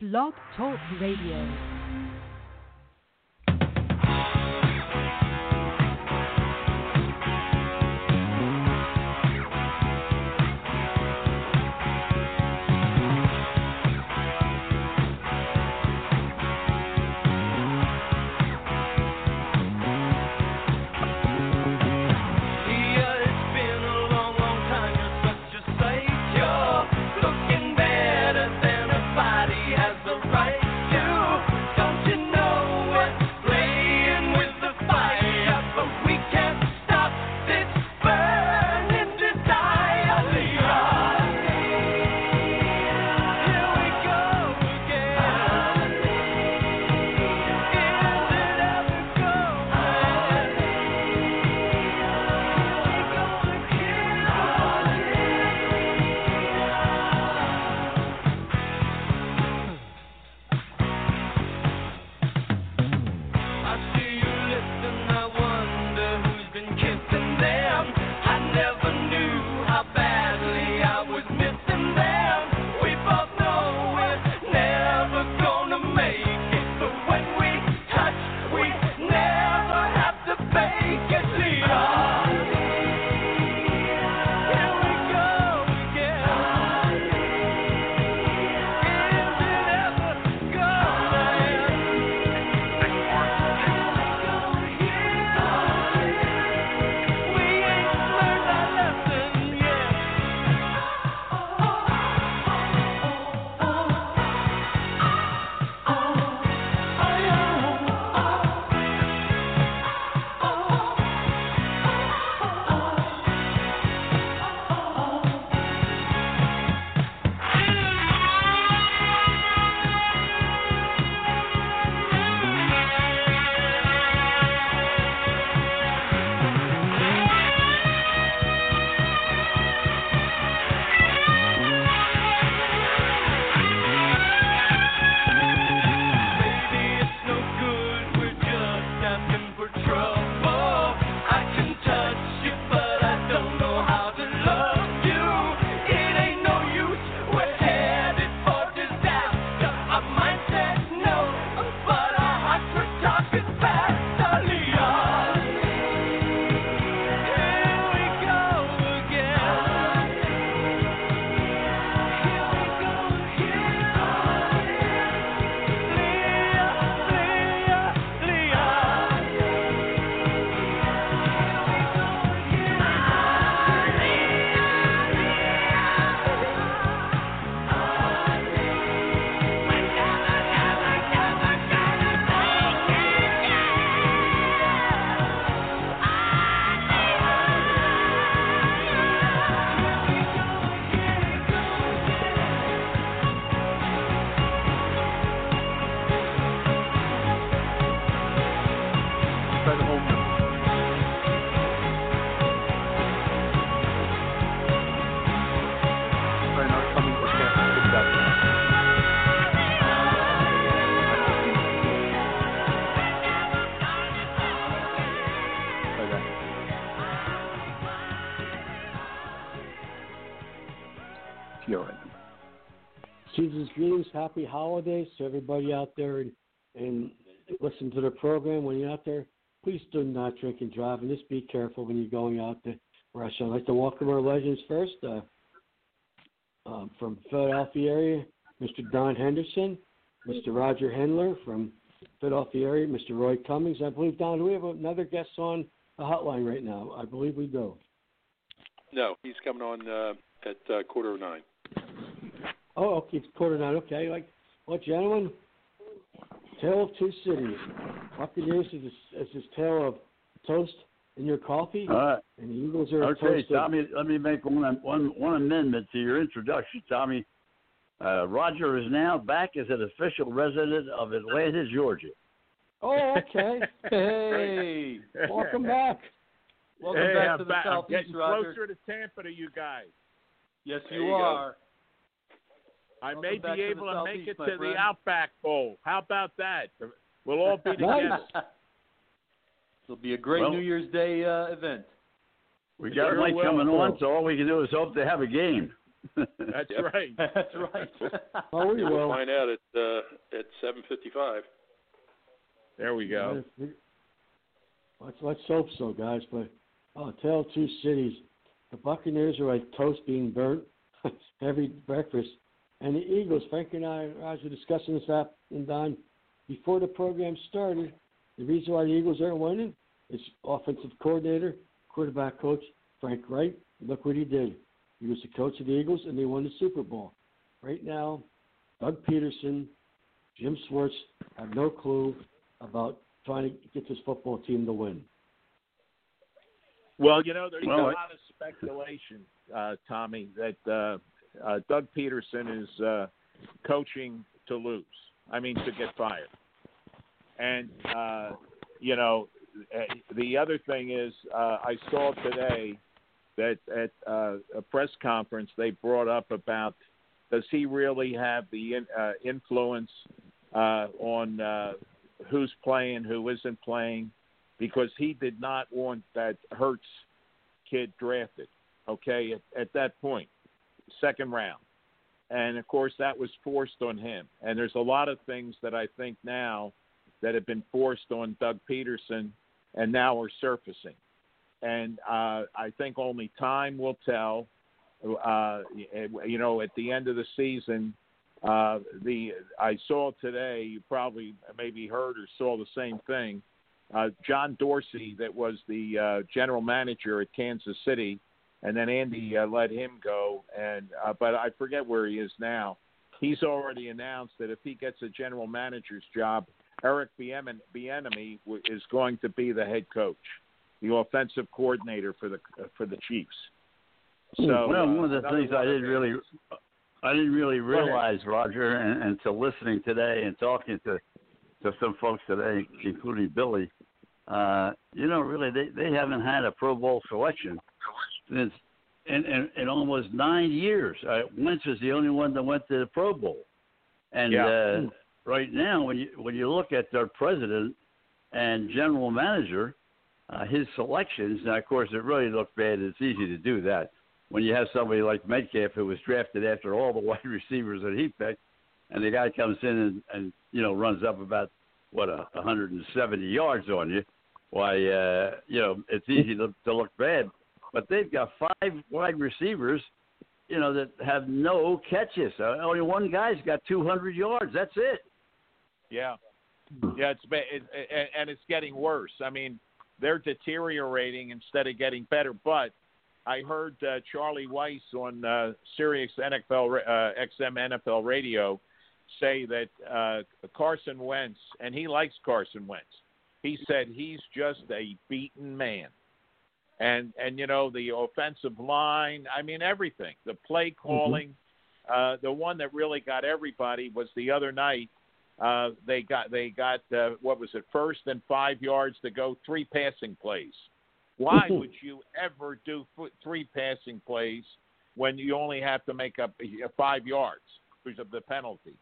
Blog Talk Radio. You're right. Season's greetings, happy holidays to everybody out there and, and listen to the program. When you're out there, please do not drink and drive and just be careful when you're going out to restaurant. I'd like to welcome our legends first. Uh, um, from Philadelphia area, Mr. Don Henderson, Mr. Roger Hendler from Philadelphia area, Mr. Roy Cummings. I believe, Don, do we have another guest on the hotline right now? I believe we do. No, he's coming on uh, at uh, quarter of nine. Oh, okay, it's quarter nine. Okay, like, well, gentlemen, tale of two cities. Buccaneers is this, is this tale of toast in your coffee, All right. and the Eagles are a Okay, toast of- Tommy, let me make one one one amendment to your introduction, Tommy. Uh, Roger is now back as an official resident of Atlanta, Georgia. Oh, okay. hey, welcome back. Welcome hey, back I'm to the back. I'm getting Roger. closer to Tampa to you guys. Yes, There you, are. go. Are. I Welcome may be able to make it my to the. Outback Bowl. How about that? We'll all be Nice. together. It'll be a great Well- New Year's Day uh, event. We got sure Mike will, coming Paul. on, so all we can do is hope they have a game. That's Yep. right. That's right. Oh, we We'll will. find out at uh, at 7:55. There we go. Let's let's hope so, guys. But oh, tell two cities, the Buccaneers are like toast being burnt every breakfast, and the Eagles. Frank and I, Raj, were discussing this up and down before the program started. The reason why the Eagles aren't winning is offensive coordinator, quarterback coach Frank Reich. Look what he did. He was the coach of the Eagles, and they won the Super Bowl. Right now, Doug Pederson, Jim Schwartz have no clue about trying to get this football team to win. Well, you know, there's Well, a I- lot of speculation, uh, Tommy, that uh, uh, Doug Pederson is uh, coaching to lose. I mean, to get fired. And uh, you know, uh, the other thing is, uh, I saw today that at uh, a press conference they brought up about does he really have the in, uh, influence uh, on uh, who's playing, who isn't playing, because he did not want that Hurts kid drafted. Okay, at, at that point, second round, and of course that was forced on him. And there's a lot of things that I think now that have been forced on Doug Pederson, and now are surfacing. And uh, I think only time will tell. Uh, you know, at the end of the season, uh, the I saw today. You probably maybe heard or saw the same thing. Uh, John Dorsey, that was the uh, general manager at Kansas City, and then Andy uh, let him go. And uh, but I forget where he is now. He's already announced that if he gets a general manager's job, Eric Bieniemy is going to be the head coach, the offensive coordinator for the uh, for the Chiefs. So well, uh, one of the things I didn't really, I didn't really realize, Roger, and, and to listening today and talking to to some folks today, including Billy, uh, you know, really they they haven't had a Pro Bowl selection since in in, in almost nine years. Uh, Wentz is the only one that went to the Pro Bowl, and Yeah. uh, right now when you when you look at their president and general manager, uh, his selections. Now, of course, it really looked bad. It's easy to do that when you have somebody like Metcalf who was drafted after all the wide receivers that he picked, and the guy comes in and, and you know runs up about what a 170 yards on you. Why, uh, you know, it's easy to, to look bad, but they've got five wide receivers, you know, that have no catches. Uh, only one guy's got 200 yards. That's it. Yeah, yeah, it's ba- it, it, and it's getting worse. I mean, they're deteriorating instead of getting better. But I heard uh, Charlie Weis on uh, Sirius NFL uh, XM NFL radio say that uh, Carson Wentz, and he likes Carson Wentz. He said he's just a beaten man, and and you know the offensive line. I mean everything. The play calling. Uh, the one that really got everybody was the other night uh, they got they got uh, what was it first and five yards to go three passing plays. Why would you ever do f- three passing plays when you only have to make up uh, five yards because of the penalty?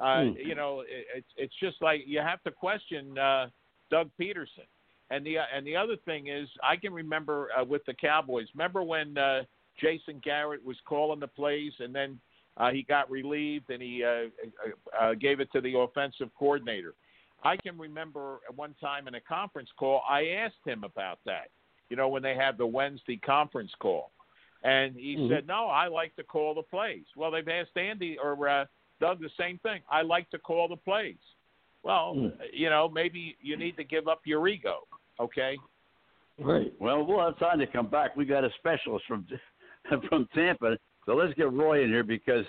Uh, Hmm. You know, it, it's it's just like you have to question uh, Doug Pederson. And the and the other thing is, I can remember uh, with the Cowboys. Remember when uh, Jason Garrett was calling the plays, and then uh, he got relieved and he uh, uh, uh, gave it to the offensive coordinator. I can remember at one time in a conference call, I asked him about that. You know, when they have the Wednesday conference call, and he Mhm. said, "No, I like to call the plays." Well, they've asked Andy or uh, Doug the same thing. I like to call the plays. Well, Mm. you know, maybe you need to give up your ego. Okay. Right. Well, we'll have time to come back. We got a specialist from from Tampa, so let's get Roy in here because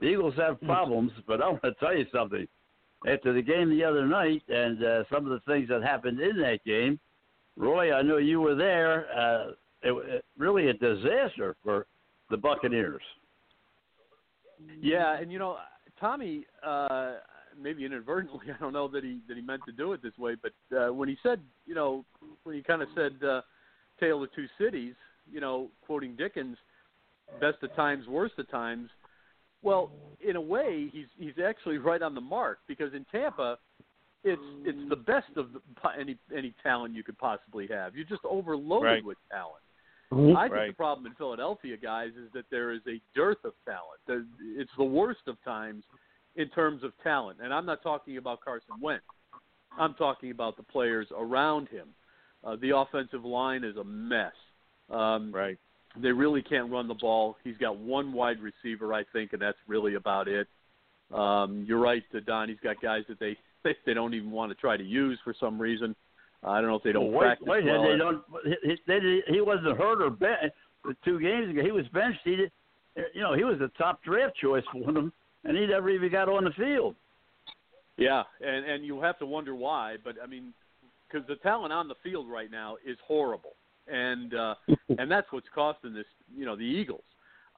the Eagles have problems. But I want to tell you something. After the game the other night and uh, some of the things that happened in that game, Roy, I know you were there. Uh, it, it really a disaster for the Buccaneers. Yeah, and you know, Tommy, uh, maybe inadvertently, I don't know that he that he meant to do it this way, but uh, when he said, you know, when he kind of said uh, "Tale of Two Cities," you know, quoting Dickens, "Best of times, worst of times." Well, in a way, he's he's actually right on the mark because in Tampa, it's it's the best of the, any any talent you could possibly have. You're just overloaded Right. with talent. Mhm. I think Right. the problem in Philadelphia, guys, is that there is a dearth of talent. It's the worst of times in terms of talent, and I'm not talking about Carson Wentz. I'm talking about the players around him. Uh, the offensive line is a mess. Um, Right. they really can't run the ball. He's got one wide receiver, I think, and that's really about it. Um, you're right, Don. He's got guys that they they don't even want to try to use for some reason. I don't know if they don't Well, wait, practice wait, well. they don't. He, they, he wasn't hurt or benched. Two games ago, he was benched. He, did, you know, he was a top draft choice for them, and he never even got on the field. Yeah, and and you have to wonder why, but I mean, because the talent on the field right now is horrible, and uh, and that's what's costing this. You know, the Eagles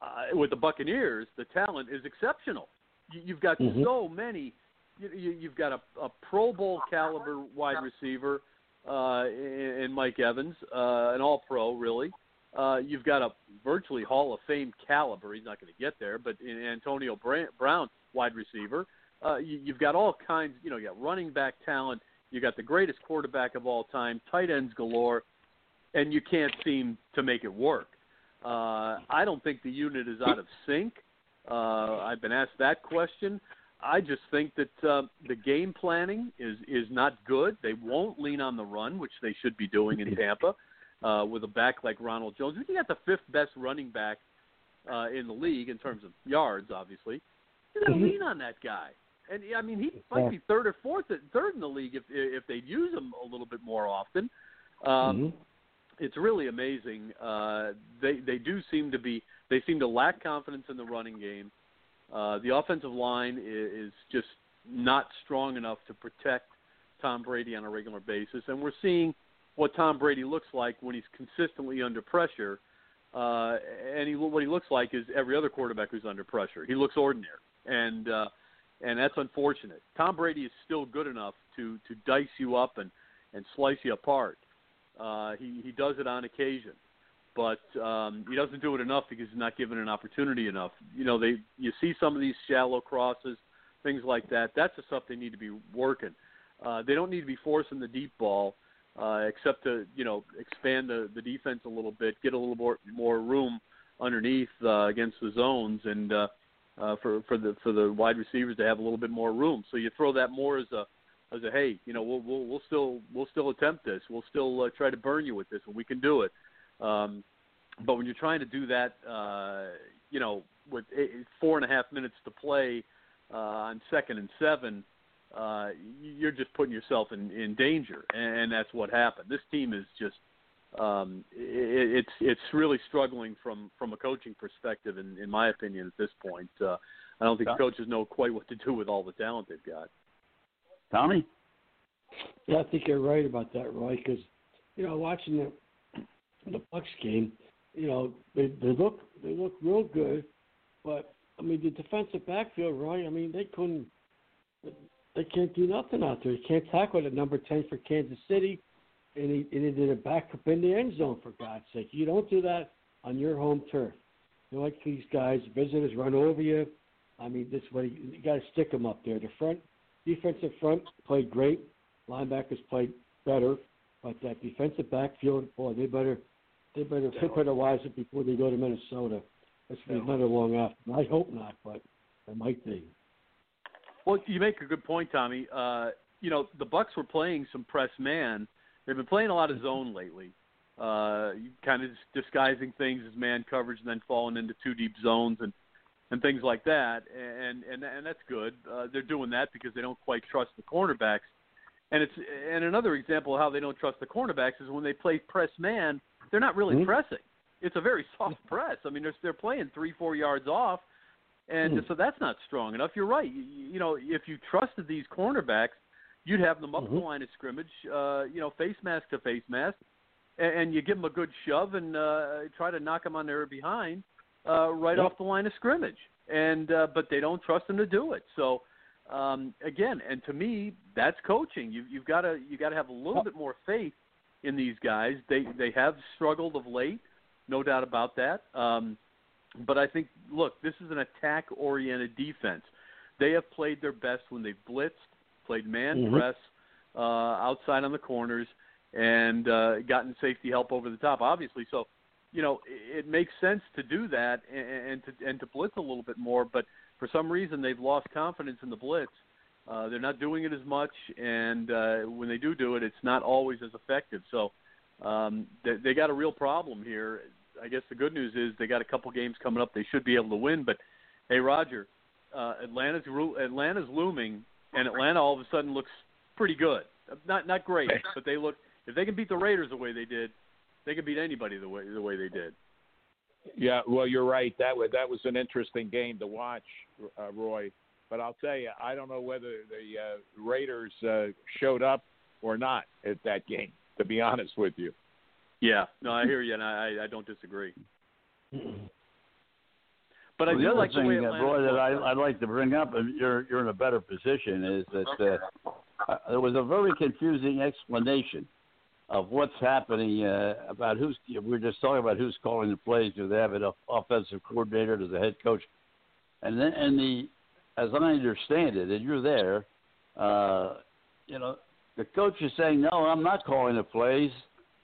uh, with the Buccaneers, the talent is exceptional. You, you've got Mhm. so many. You, you, you've got a, a Pro Bowl caliber wide receiver uh, in, in Mike Evans, uh, an All Pro, really. Uh, you've got a virtually Hall of Fame caliber. He's not going to get there, but in Antonio Brown, wide receiver. Uh, you, you've got all kinds. You know, you got running back talent. You got the greatest quarterback of all time, tight ends galore, and you can't seem to make it work. Uh, I don't think the unit is out of sync. Uh, I've been asked that question. I just think that uh, the game planning is is not good. They won't lean on the run, which they should be doing in Tampa, uh, with a back like Ronald Jones. You got the fifth best running back uh, in the league in terms of yards, obviously. You got to Mhm. lean on that guy. And I mean, he might be third or fourth, third in the league if if they'd use him a little bit more often. Um, Mhm. It's really amazing. Uh, they they do seem to be they seem to lack confidence in the running game. Uh, the offensive line is, is just not strong enough to protect Tom Brady on a regular basis, and we're seeing what Tom Brady looks like when he's consistently under pressure. Uh, and he, what he looks like is every other quarterback who's under pressure. He looks ordinary, and uh, and that's unfortunate. Tom Brady is still good enough to to dice you up and and slice you apart. Uh, he he does it on occasion, but um, he doesn't do it enough because he's not given an opportunity enough. You know, they you see some of these shallow crosses, things like that. That's the stuff they need to be working. Uh, they don't need to be forcing the deep ball, uh, except to you know expand the the defense a little bit, get a little more more room underneath uh, against the zones, and uh, uh, for for the for the wide receivers to have a little bit more room. So you throw that more as a as a hey, you know, we'll we'll, we'll still we'll still attempt this. We'll still uh, try to burn you with this, and we can do it. Um, but when you're trying to do that, uh, you know, with eight, four and a half minutes to play uh, on second and seven, uh, you're just putting yourself in, in danger, and, and that's what happened. This team is just um, it, it's it's really struggling from from a coaching perspective, in, in my opinion, at this point. Uh, I don't think the coaches know quite what to do with all the talent they've got. Tommy? Yeah, I think you're right about that, Roy. Because you know, watching the the Bucs game, you know, they they look they look real good, but I mean the defensive backfield, Roy. I mean they couldn't, they can't do nothing out there. You can't tackle at number ten for Kansas City, and he and he did a back up in the end zone for God's sake. You don't do that on your home turf. You know, like these guys, visitors run over you. I mean, this way you got to stick them up there. The front defensive front played great. Linebackers played better, but that defensive backfield, boy, they better they better they better wise it before they go to Minnesota. It's been another long after. I hope not, but it might be. Well, you make a good point, Tommy. Uh, you know, the Bucs were playing some press man. They've been playing a lot of zone lately. Uh, kind of disguising things as man coverage and then falling into two deep zones and and things like that. And and and that's good. Uh, they're doing that because they don't quite trust the cornerbacks. And it's and another example of how they don't trust the cornerbacks is when they play press man, they're not really Mhm. pressing. It's a very soft press. I mean, they're they're playing three four yards off, and Hmm. so that's not strong enough. You're right. You, you know, if you trusted these cornerbacks, you'd have them up the Mhm. line of scrimmage. Uh, you know, face mask to face mask, and, and you give them a good shove and uh, try to knock them on their behind uh, right Yep. off the line of scrimmage. And uh, but they don't trust them to do it. So um, again, and to me, that's coaching. You, you've got to you got to have a little bit more faith in these guys. They they have struggled of late, no doubt about that. Um, but I think, look, this is an attack-oriented defense. They have played their best when they've blitzed, played man Mhm. press uh, outside on the corners, and uh, gotten safety help over the top. Obviously, so you know, it, it makes sense to do that and, and to and to blitz a little bit more. But for some reason, they've lost confidence in the blitz. Uh, they're not doing it as much, and uh, when they do do it, it's not always as effective. So um, they, they got a real problem here. I guess the good news is they got a couple games coming up. They should be able to win. But hey, Roger, uh, Atlanta's Atlanta's looming, and Atlanta all of a sudden looks pretty good. Not not great, but they look. If they can beat the Raiders the way they did, they can beat anybody the way the way they did. Yeah, well, you're right. That was that was an interesting game to watch, uh, Roy. But I'll tell you, I don't know whether the uh, Raiders uh, showed up or not at that game. To be honest with you. Yeah, no, I hear you, and I I don't disagree. But I well, do the other like thing, the way Atlanta Roy, that. I, I'd like to bring up, and you're you're in a better position, is that uh, uh, there was a very confusing explanation of what's happening uh, about who's. We were just talking about who's calling the plays. Do they have an offensive coordinator? Does the head coach? And then, and the, as I understand it, and you're there, uh, you know, the coach is saying, no, I'm not calling the plays.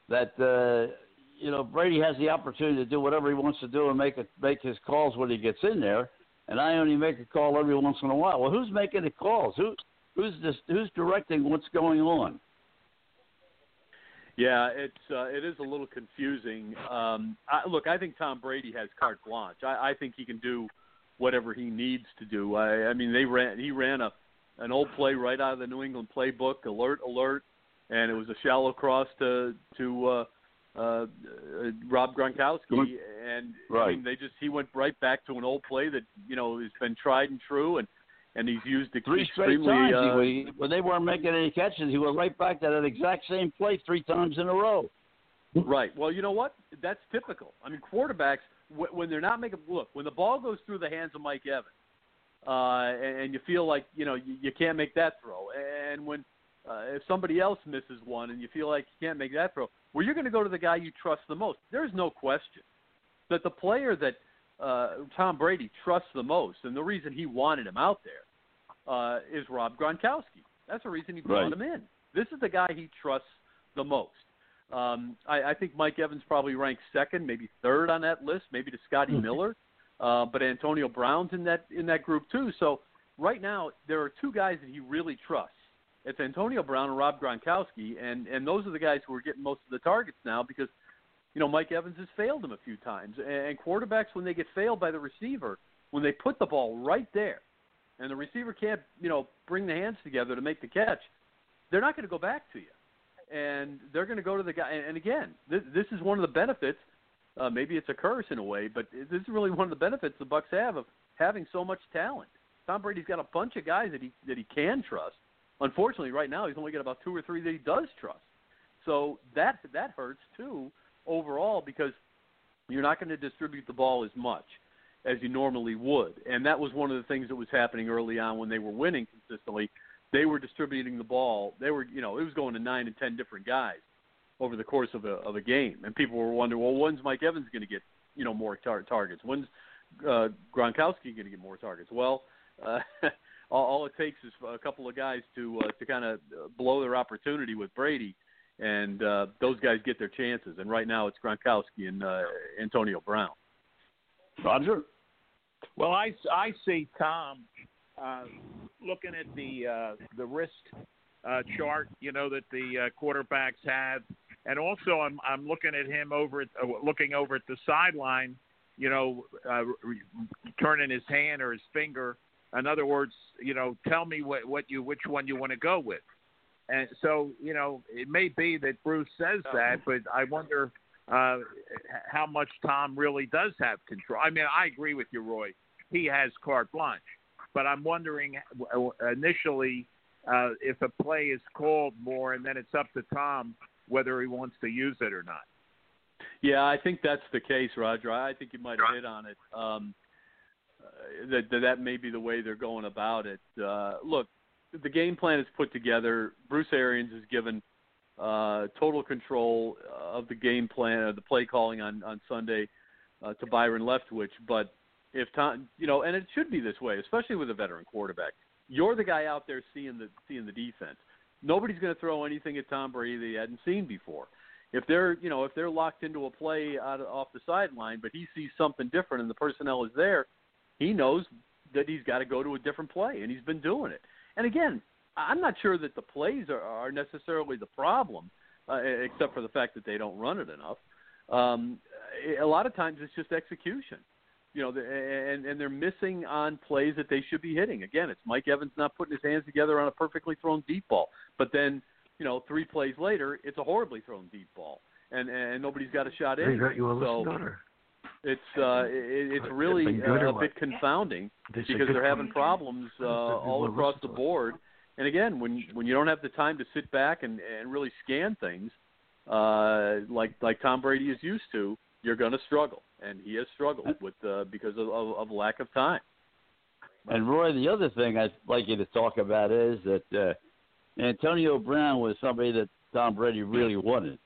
That uh, you know, Brady has the opportunity to do whatever he wants to do and make make his calls when he gets in there, and I only make a call every once in a while. Well, who's making the calls? Who who's this, who's directing what's going on? Yeah, it's uh, it is a little confusing. Um, I, look, I think Tom Brady has carte blanche. I, I think he can do whatever he needs to do. I, I mean, they ran he ran a an old play right out of the New England playbook, alert, alert, and it was a shallow cross to to uh, uh, uh, Rob Gronkowski, and I mean, they just he went right back to an old play that you know has been tried and true, and and he's used it Three straight times. uh, he, he, when they weren't making any catches, he went right back to that exact same play three times in a row. Right. Well, you know what? That's typical. I mean, quarterbacks when they're not making look when the ball goes through the hands of Mike Evans, uh, and, and you feel like you know you, you can't make that throw, and when uh, if somebody else misses one and you feel like you can't make that throw, well, you're going to go to the guy you trust the most. There's no question that the player that uh, Tom Brady trusts the most, and the reason he wanted him out there uh, is Rob Gronkowski. That's the reason he brought Right. him in. This is the guy he trusts the most. Um, I, I think Mike Evans probably ranks second, maybe third on that list, maybe to Scotty Miller, uh, but Antonio Brown's in that in that group too. So right now there are two guys that he really trusts. It's Antonio Brown and Rob Gronkowski, and and those are the guys who are getting most of the targets now because you know Mike Evans has failed him a few times, and, quarterbacks when they get failed by the receiver, when they put the ball right there, and the receiver can't you know bring the hands together to make the catch, they're not going to go back to you and they're going to go to the guy. And, and again, this, this is one of the benefits. Uh, maybe it's a curse in a way, but this is really one of the benefits the Bucs have of having so much talent. Tom Brady's got a bunch of guys that he that he can trust. Unfortunately, right now he's only got about two or three that he does trust. So that that hurts too overall because you're not going to distribute the ball as much as you normally would. And that was one of the things that was happening early on when they were winning consistently they were distributing the ball. They were, you know, it was going to nine and ten different guys over the course of a of a game, and people were wondering, well, when's Mike Evans going to get, you know, more tar- targets? When's uh, Gronkowski going to get more targets? Well, uh, all, all it takes is a couple of guys to uh, to kind of blow their opportunity with Brady, and uh, those guys get their chances. And right now, it's Gronkowski and uh, Antonio Brown. Roger. Well, I, I see Tom uh, looking at the uh, the wrist uh, chart, you know, that the uh, quarterbacks have, and also I'm I'm looking at him over at, uh, looking over at the sideline, you know, uh, re- turning his hand or his finger. In other words, you know, tell me what what you which one you want to go with. And so, you know, it may be that Bruce says that, but I wonder uh, how much Tom really does have control. I mean, I agree with you, Roy. He has carte blanche, but I'm wondering uh, initially uh, if a play is called more, and then it's up to Tom whether he wants to use it or not. Yeah, I think that's the case, Roger. I think you might have hit on it. Um, that, that that may be the way they're going about it. Uh, look, the game plan is put together. Bruce Arians is given uh, total control of the game plan, of the play calling on on Sunday uh, to Byron Leftwich. But if Tom, you know, and it should be this way, especially with a veteran quarterback. You're the guy out there seeing the seeing the defense. Nobody's going to throw anything at Tom Brady that he hadn't seen before. if they're you know if they're locked into a play out of, off the sideline, but he sees something different and the personnel is there, he knows that he's got to go to a different play, and he's been doing it. And again, I'm not sure that the plays are, are necessarily the problem, uh, except for the fact that they don't run it enough. Um, a lot of times it's just execution. You know, and and they're missing on plays that they should be hitting. Again, it's Mike Evans not putting his hands together on a perfectly thrown deep ball, but then you know three plays later it's a horribly thrown deep ball, and and nobody's got a shot in. Hey, you a so? It's uh, it, it's really been uh, a bit confounding They because they're having you. problems uh, all across the board. And again, when when you don't have the time to sit back and and really scan things, uh, like like Tom Brady is used to, you're going to struggle, and he has struggled with uh, because of, of, of lack of time. And Roy, the other thing I'd like you to talk about is that uh, Antonio Brown was somebody that Tom Brady really wanted.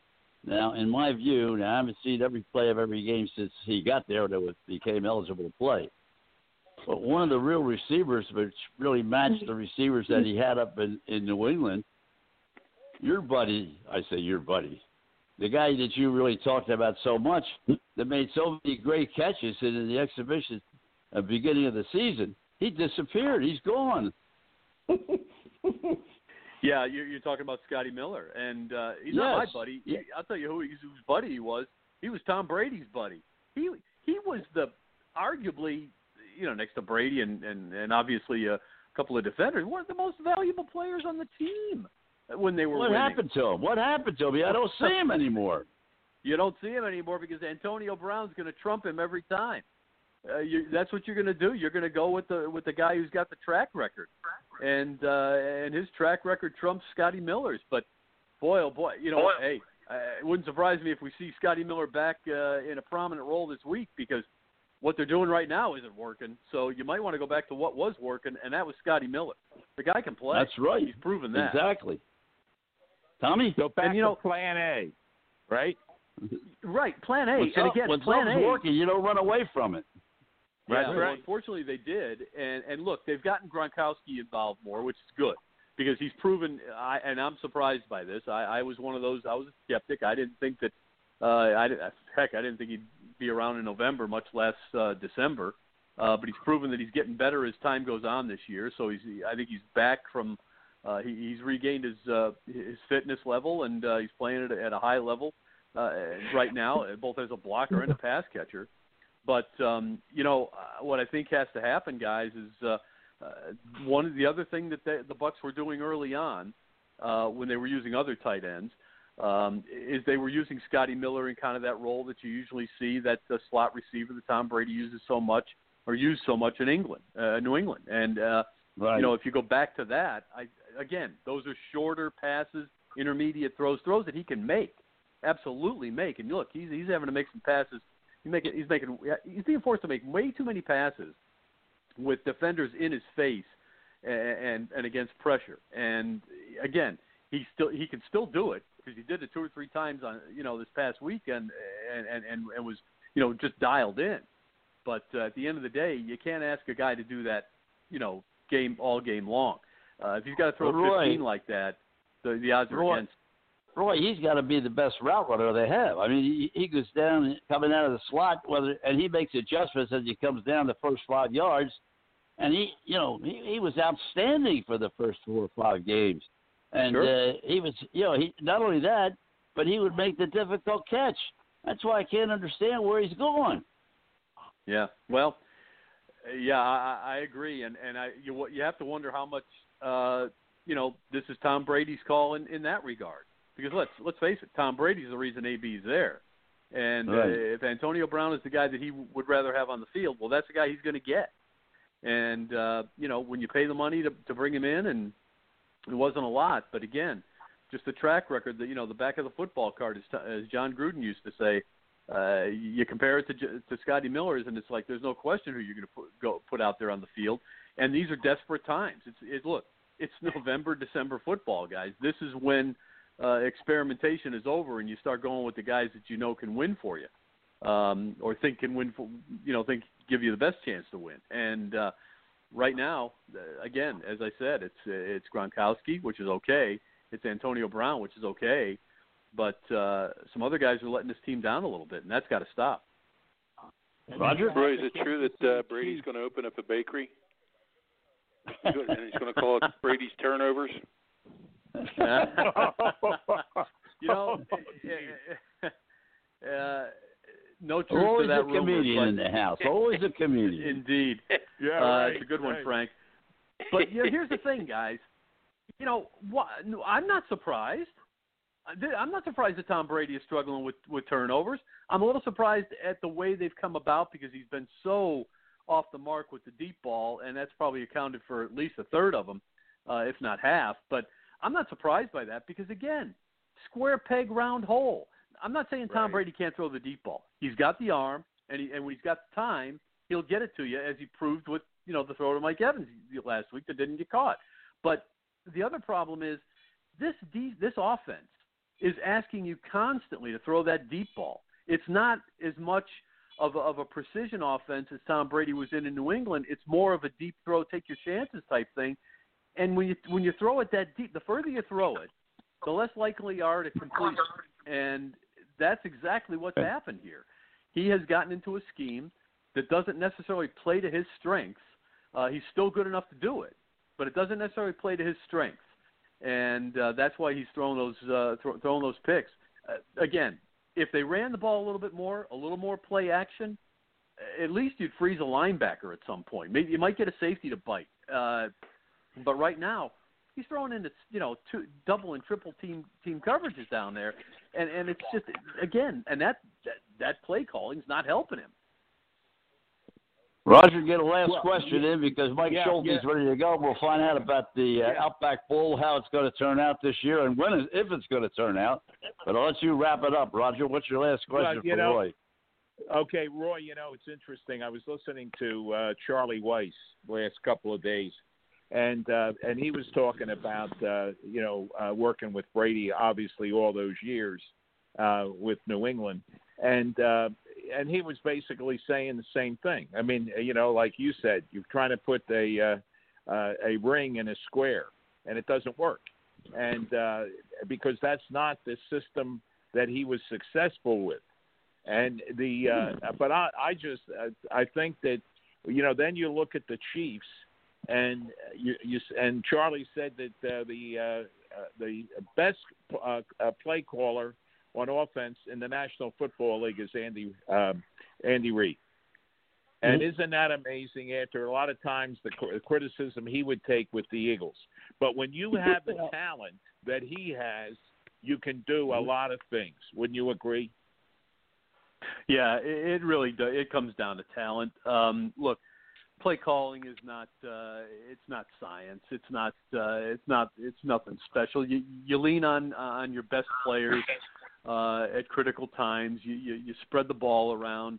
Now, in my view, now I haven't seen every play of every game since he got there that was, became eligible to play. But one of the real receivers, which really matched mm-hmm. the receivers that he had up in, in New England, your buddy, I say your buddy, the guy that you really talked about so much, that made so many great catches in the exhibition at the beginning of the season, he disappeared. He's gone. Yeah, you're, you're talking about Scotty Miller, and uh, he's not my Yes. buddy. Yeah. I'll tell you who he's, whose buddy he was. He was Tom Brady's buddy. He he was the arguably, you know, next to Brady and and and obviously a couple of defenders, one of the most valuable players on the team when they were What winning. happened to him? What happened to him? I don't see him anymore. You don't see him anymore because Antonio Brown's going to trump him every time. Uh, you, that's what you're going to do. You're going to go with the with the guy who's got the track record, and uh, and his track record trumps Scotty Miller's. But boy, oh boy, you know, hey, uh, it wouldn't surprise me if we see Scotty Miller back uh, in a prominent role this week because what they're doing right now isn't working. So you might want to go back to what was working, and that was Scotty Miller. The guy can play. That's right. He's proven that. Exactly. Tommy? Go back And, you know- to Plan A, right? Right, Plan A, when and again, when Plan something's A. working, you don't run away from it. Yeah, That's well, unfortunately they did, and and look, they've gotten Gronkowski involved more, which is good because he's proven. I and I'm surprised by this. I, I was one of those. I was a skeptic. I didn't think that. Uh, I heck, I didn't think he'd be around in November, much less uh, December. Uh, but he's proven that he's getting better as time goes on this year. So he's. I think he's back from. Uh, he, he's regained his uh, his fitness level, and uh, he's playing at, a- at a high level uh, right now, both as a blocker and a pass catcher. But um, you know uh, what I think has to happen, guys, is uh, uh, one of the other thing that they, the Bucs were doing early on uh, when they were using other tight ends um, is they were using Scotty Miller in kind of that role that you usually see that the slot receiver that Tom Brady uses so much or used so much in England, uh, New England, and uh, Right. you know, if you go back to that, I again, those are shorter passes, intermediate throws, throws that he can make, absolutely make. And look, he's he's having to make some passes. He's making he's making he's being forced to make way too many passes with defenders in his face and and, and against pressure. And again, he still he can still do it because he did it two or three times on you know this past weekend and and and, and was you know just dialed in. But uh, at the end of the day, you can't ask a guy to do that, you know, game all game long. Uh, if he's got to throw Roy. 15 like that, the, the odds are Roy. against. Roy, he's got to be the best route runner they have. I mean, he, he goes down coming out of the slot, whether and he makes adjustments as he comes down the first five yards. And he, you know, he, he was outstanding for the first four or five games. And Sure. uh, he was, you know, he not only that, but he would make the difficult catch. That's why I can't understand where he's going. Yeah. Well, uh, yeah, I, I agree, and and I you you have to wonder how much uh you know this is Tom Brady's call in in that regard because let's let's face it, Tom Brady's the reason AB's there, and uh, if Antonio Brown is the guy that he would rather have on the field, well, that's the guy he's going to get, and uh, you know when you pay the money to to bring him in, and it wasn't a lot, but again, just the track record that you know the back of the football card, as, as Jon Gruden used to say. Uh, you compare it to J- to Scotty Miller's, and it's like there's no question who you're going to put go put out there on the field. And these are desperate times. It's it, look, it's November, December football, guys. This is when uh, experimentation is over, and you start going with the guys that you know can win for you, um, or think can win for you know think give you the best chance to win. And uh, right now, uh, again, as I said, it's it's Gronkowski, which is okay. It's Antonio Brown, which is okay. but uh, some other guys are letting this team down a little bit, and that's got to stop. Roger? Roy, is it true that uh, Brady's going to open up a bakery? and he's going to call it Brady's Turnovers? you know, uh, no truth Always to that a rumor, comedian in the house. Always a comedian. Indeed. Yeah, uh, right, it's a good one. Frank. But you know, here's the thing, guys. You know, wha no, I'm not surprised. I- th- I'm not surprised that Tom Brady is struggling with with turnovers. I'm a little surprised at the way they've come about because he's been so off the mark with the deep ball, and that's probably accounted for at least a third of them, uh, if not half. But I'm not surprised by that because again, square peg, round hole. I'm not saying Tom Right. Brady can't throw the deep ball. He's got the arm, and he, and when he's got the time, he'll get it to you, as he proved with you know the throw to Mike Evans last week that didn't get caught. But the other problem is this de- this offense is asking you constantly to throw that deep ball. It's not as much of a, of a precision offense as Tom Brady was in in New England. It's more of a deep throw, take your chances type thing. And when you when you throw it that deep, the further you throw it, the less likely you are to complete it. And that's exactly what's happened here. He has gotten into a scheme that doesn't necessarily play to his strengths. Uh, he's still good enough to do it, but it doesn't necessarily play to his strengths, and uh, that's why he's throwing those uh, throw, throwing those picks. Uh, again, if they ran the ball a little bit more, a little more play action, at least you'd freeze a linebacker at some point. Maybe you might get a safety to bite. But right now, he's throwing into you know two double and triple team team coverages down there, and and it's just again, and that that, that play calling's not helping him. Roger, get a last Well, question in because Mike yeah, Schulze's yeah. ready to go. We'll find out about the uh, Yeah. Outback Bowl, how it's going to turn out this year, and when, if it's going to turn out. But I'll let you wrap it up, Roger. What's your last Well, question you for know, Roy? Okay, Roy, you know, it's interesting. I was listening to uh, Charlie Weis last couple of days, and uh, and he was talking about uh, you know uh, working with Brady, obviously all those years uh, with New England, and uh, and he was basically saying the same thing. I mean, you know, like you said, you're trying to put a uh, uh, a ring in a square, and it doesn't work, and uh, because that's not the system that he was successful with. And the uh, but I I just uh, I think that you know then you look at the Chiefs and you you and Charlie said that uh, the uh, uh, the best uh, uh, play caller on offense in the National Football League is Andy um, Andy Reid. And isn't that amazing? After a lot of times the criticism he would take with the Eagles, but when you have the talent that he has, you can do a lot of things. Wouldn't you agree? Yeah, it, it really does. It comes down to talent. Um, look, play calling is not uh, it's not science. It's not uh, it's not it's nothing special. You you lean on on your best players uh, at critical times. You, you you spread the ball around.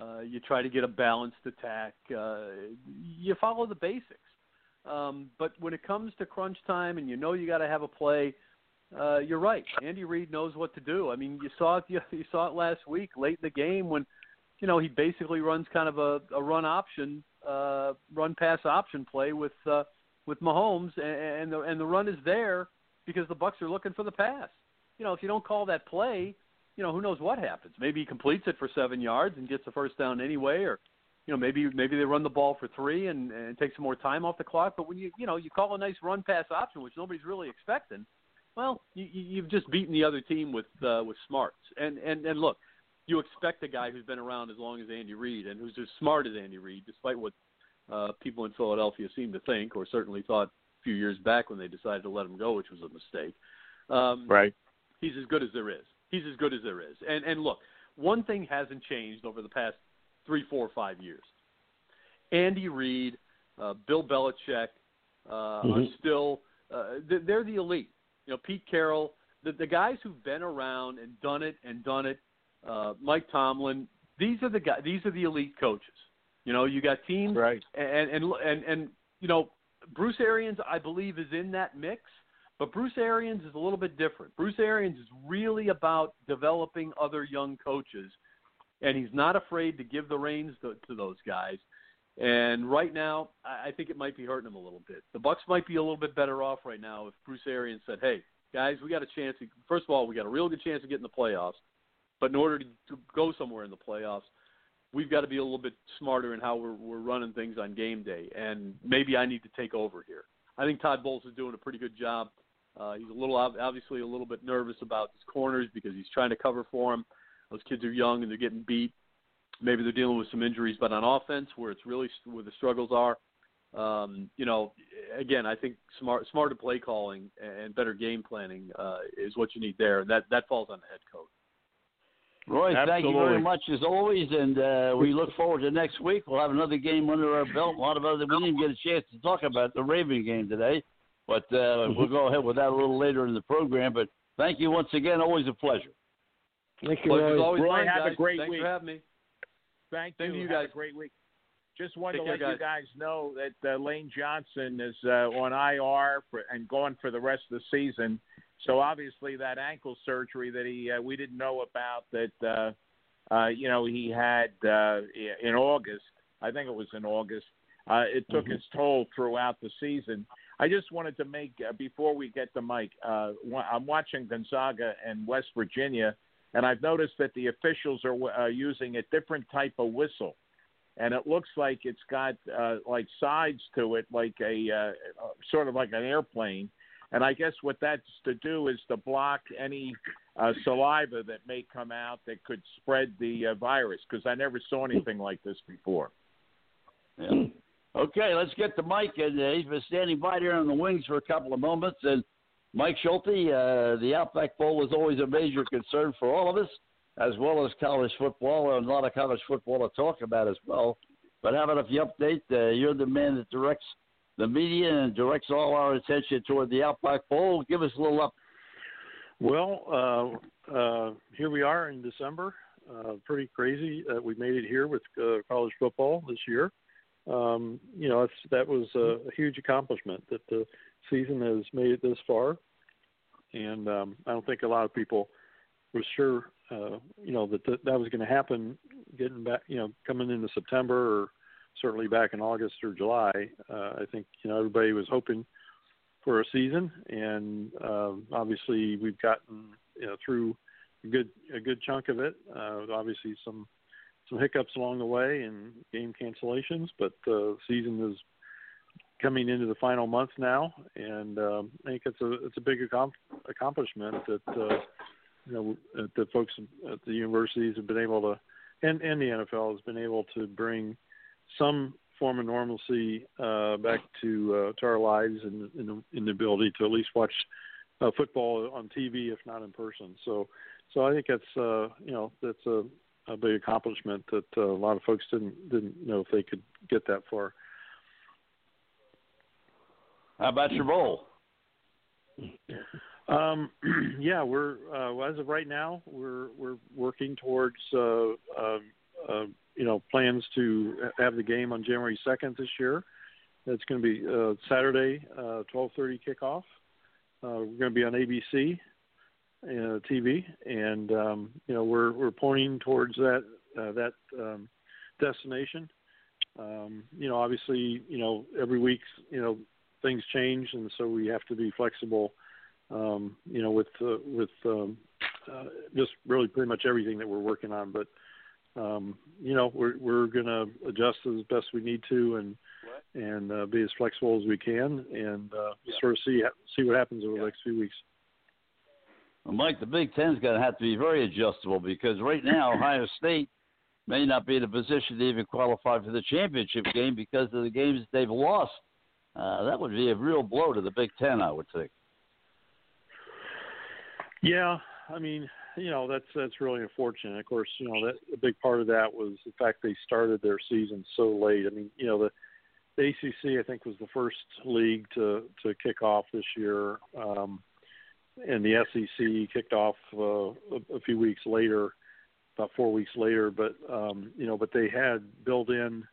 Uh, you try to get a balanced attack. Uh, you follow the basics. Um, but when it comes to crunch time, and you know you got to have a play, uh, you're right. Andy Reid knows what to do. I mean, you saw it. You, you saw it last week, late in the game, when you know he basically runs kind of a, a run option, uh, run pass option play with uh, with Mahomes, and, the and the run is there because the Bucs are looking for the pass. You know, if you don't call that play, you know who knows what happens. Maybe he completes it for seven yards and gets the first down anyway, or you know maybe maybe they run the ball for three and, and take some more time off the clock. But when you you know you call a nice run pass option, which nobody's really expecting, well, you- you've just beaten the other team with uh, with smarts. And and and look, you expect a guy who's been around as long as Andy Reid and who's as smart as Andy Reid, despite what uh, people in Philadelphia seem to think, or certainly thought a few years back when they decided to let him go, which was a mistake. Um, Right. he's as good as there is. He's as good as there is. And and look, one thing hasn't changed over the past three, four, five years. Andy Reid, uh, Bill Belichick uh, are Mhm. still uh, they're the elite. You know, Pete Carroll, the the guys who've been around and done it and done it. Uh, Mike Tomlin, these are the guys. These are the elite coaches. You know, you got teams Right. and and and and you know Bruce Arians I believe is in that mix, but Bruce Arians is a little bit different. Bruce Arians is really about developing other young coaches, and he's not afraid to give the reins to, to those guys. And right now, I I think it might be hurting him a little bit. The Bucs might be a little bit better off right now if Bruce Arians said, "Hey, guys, we got a chance. To, first of all, we got a real good chance of getting the playoffs. But in order to, to go somewhere in the playoffs, we've got to be a little bit smarter in how we're, we're running things on game day. And maybe I need to take over here. I think Todd Bowles is doing a pretty good job. Uh, he's a little obviously a little bit nervous about his corners because he's trying to cover for them. Those kids are young and they're getting beat. Maybe they're dealing with some injuries, but on offense, where it's really where the struggles are, um, you know, again, I think smart, smarter play calling and better game planning uh, is what you need there, and that that falls on the head coach. Roy, thank you very much as always, and uh, we look forward to next week. We'll have another game under our belt. A lot of other. We didn't get a chance to talk about the Raven game today, but uh, we'll go ahead with that a little later in the program. But thank you once again. Always a pleasure. Thank you, Roy. always Roy, mine, have a great Thanks week. for having me. Thank Same you. to you Have guys. a great week. Just wanted Take to let care, you guys know that uh, Lane Johnson is uh, on IR for, and going for the rest of the season. So obviously that ankle surgery that he uh, we didn't know about that uh, uh, you know he had uh, in August. I think it was in August. Uh, it took its toll throughout the season. I just wanted to make uh, before we get to Mike. Uh, I'm watching Gonzaga and West Virginia, and I've noticed that the officials are uh, using a different type of whistle, and it looks like it's got uh, like sides to it, like a uh, uh, sort of like an airplane. And I guess what that's to do is to block any uh, saliva that may come out that could spread the uh, virus. Because I never saw anything like this before. Yeah. Okay, let's get to Mike, and uh, he's been standing by there on the wings for a couple of moments. And Mike Schulze, uh, the Outback Bowl is always a major concern for all of us, as well as college football, and a lot of college football to talk about as well. But how about if you update? Uh, you're the man that directs the media and directs all our attention toward the Outback Bowl. Give us a little up. Well, uh, uh, here we are in December. Uh, pretty crazy that we made it here with uh, college football this year. Um, you know, that was a, a huge accomplishment that the season has made it this far, and um, I don't think a lot of people were sure, uh, you know, that th- that was going to happen. Getting back, you know, coming into September or certainly back in August or July, uh, I think you know everybody was hoping for a season, and um, obviously we've gotten you know through a good a good chunk of it. Uh, obviously some some hiccups along the way and game cancellations, but the season is coming into the final month now, and um, I think it's a it's a big accom- accomplishment that uh, you know that the folks at the universities have been able to, and and the NFL has been able to bring some form of normalcy uh, back to uh, to our lives and in, the, in the ability to at least watch uh, football on TV, if not in person. So, so I think that's uh, you know that's a, a big accomplishment that uh, a lot of folks didn't didn't know if they could get that far. How about your bowl? Um, yeah, we're uh, as of right now, we're we're working towards uh, uh, uh, you know plans to have the game on January second this year. It's going to be uh, Saturday, uh, twelve thirty kickoff. Uh, we're going to be on ABC uh, TV, and um, you know we're we're pointing towards that uh, that um, destination. Um, you know, obviously, you know every week, you know things change, and so we have to be flexible um, you know, with uh, with um, uh, just really pretty much everything that we're working on. But um, you know, we're we're going to adjust as best we need to, and and uh, be as flexible as we can, and uh, sort of see see what happens over the next few weeks. Well, Mike, the Big Ten's going to have to be very adjustable because right now Ohio State may not be in a position to even qualify for the championship game because of the games they've lost. Uh, that would be a real blow to the Big Ten, I would think. Yeah, I mean, you know, that's that's really unfortunate. Of course, you know that a big part of that was the fact they started their season so late. I mean, you know, the, ACC I think was the first league to to kick off this year, um, and the SEC kicked off uh, a, a few weeks later, about four weeks later. But um, you know, but they had built in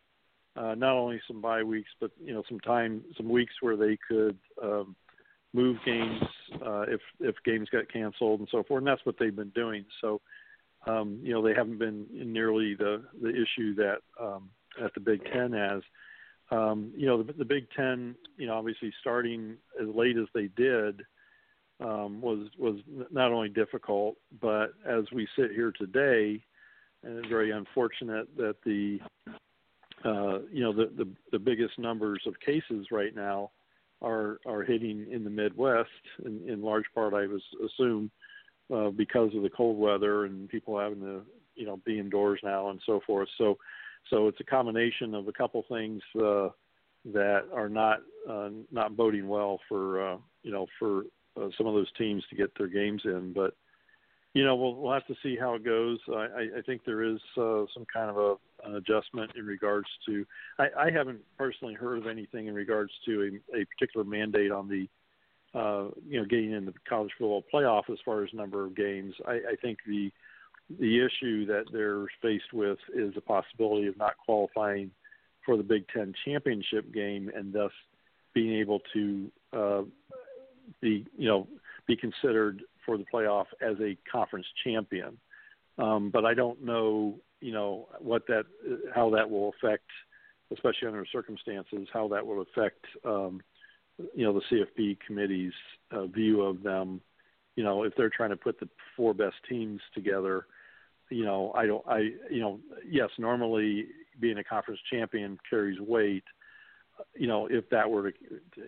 uh, not only some bye weeks, but you know, some time, some weeks where they could. Um, move games uh, if if games got canceled and so forth. And that's what they've been doing. So, um, you know, they haven't been nearly the the issue that um, the Big Ten has. Um, you know, the, the Big Ten, you know, obviously starting as late as they did, um, was was not only difficult, but as we sit here today, and it's very unfortunate that the uh, you know the, the the biggest numbers of cases right now are are hitting in the Midwest, in, in large part, I was assume uh, because of the cold weather and people having to you know be indoors now and so forth. So so it's a combination of a couple things uh, that are not uh, not boding well for uh, you know for uh, some of those teams to get their games in. But you know we'll we'll have to see how it goes. I, I think there is uh, some kind of a, an adjustment in regards to. I, I haven't personally heard of anything in regards to a, a particular mandate on the uh, you know getting in the college football playoff as far as number of games. I, I think the the issue that they're faced with is the possibility of not qualifying for the Big Ten championship game and thus being able to uh, be you know be considered for the playoff as a conference champion. Um, but I don't know you know what that how that will affect, especially under circumstances, how that will affect um, you know the CFP committee's uh, view of them. You know if they're trying to put the four best teams together you know, I don't, I, you know, yes, normally being a conference champion carries weight. You know, if that were to,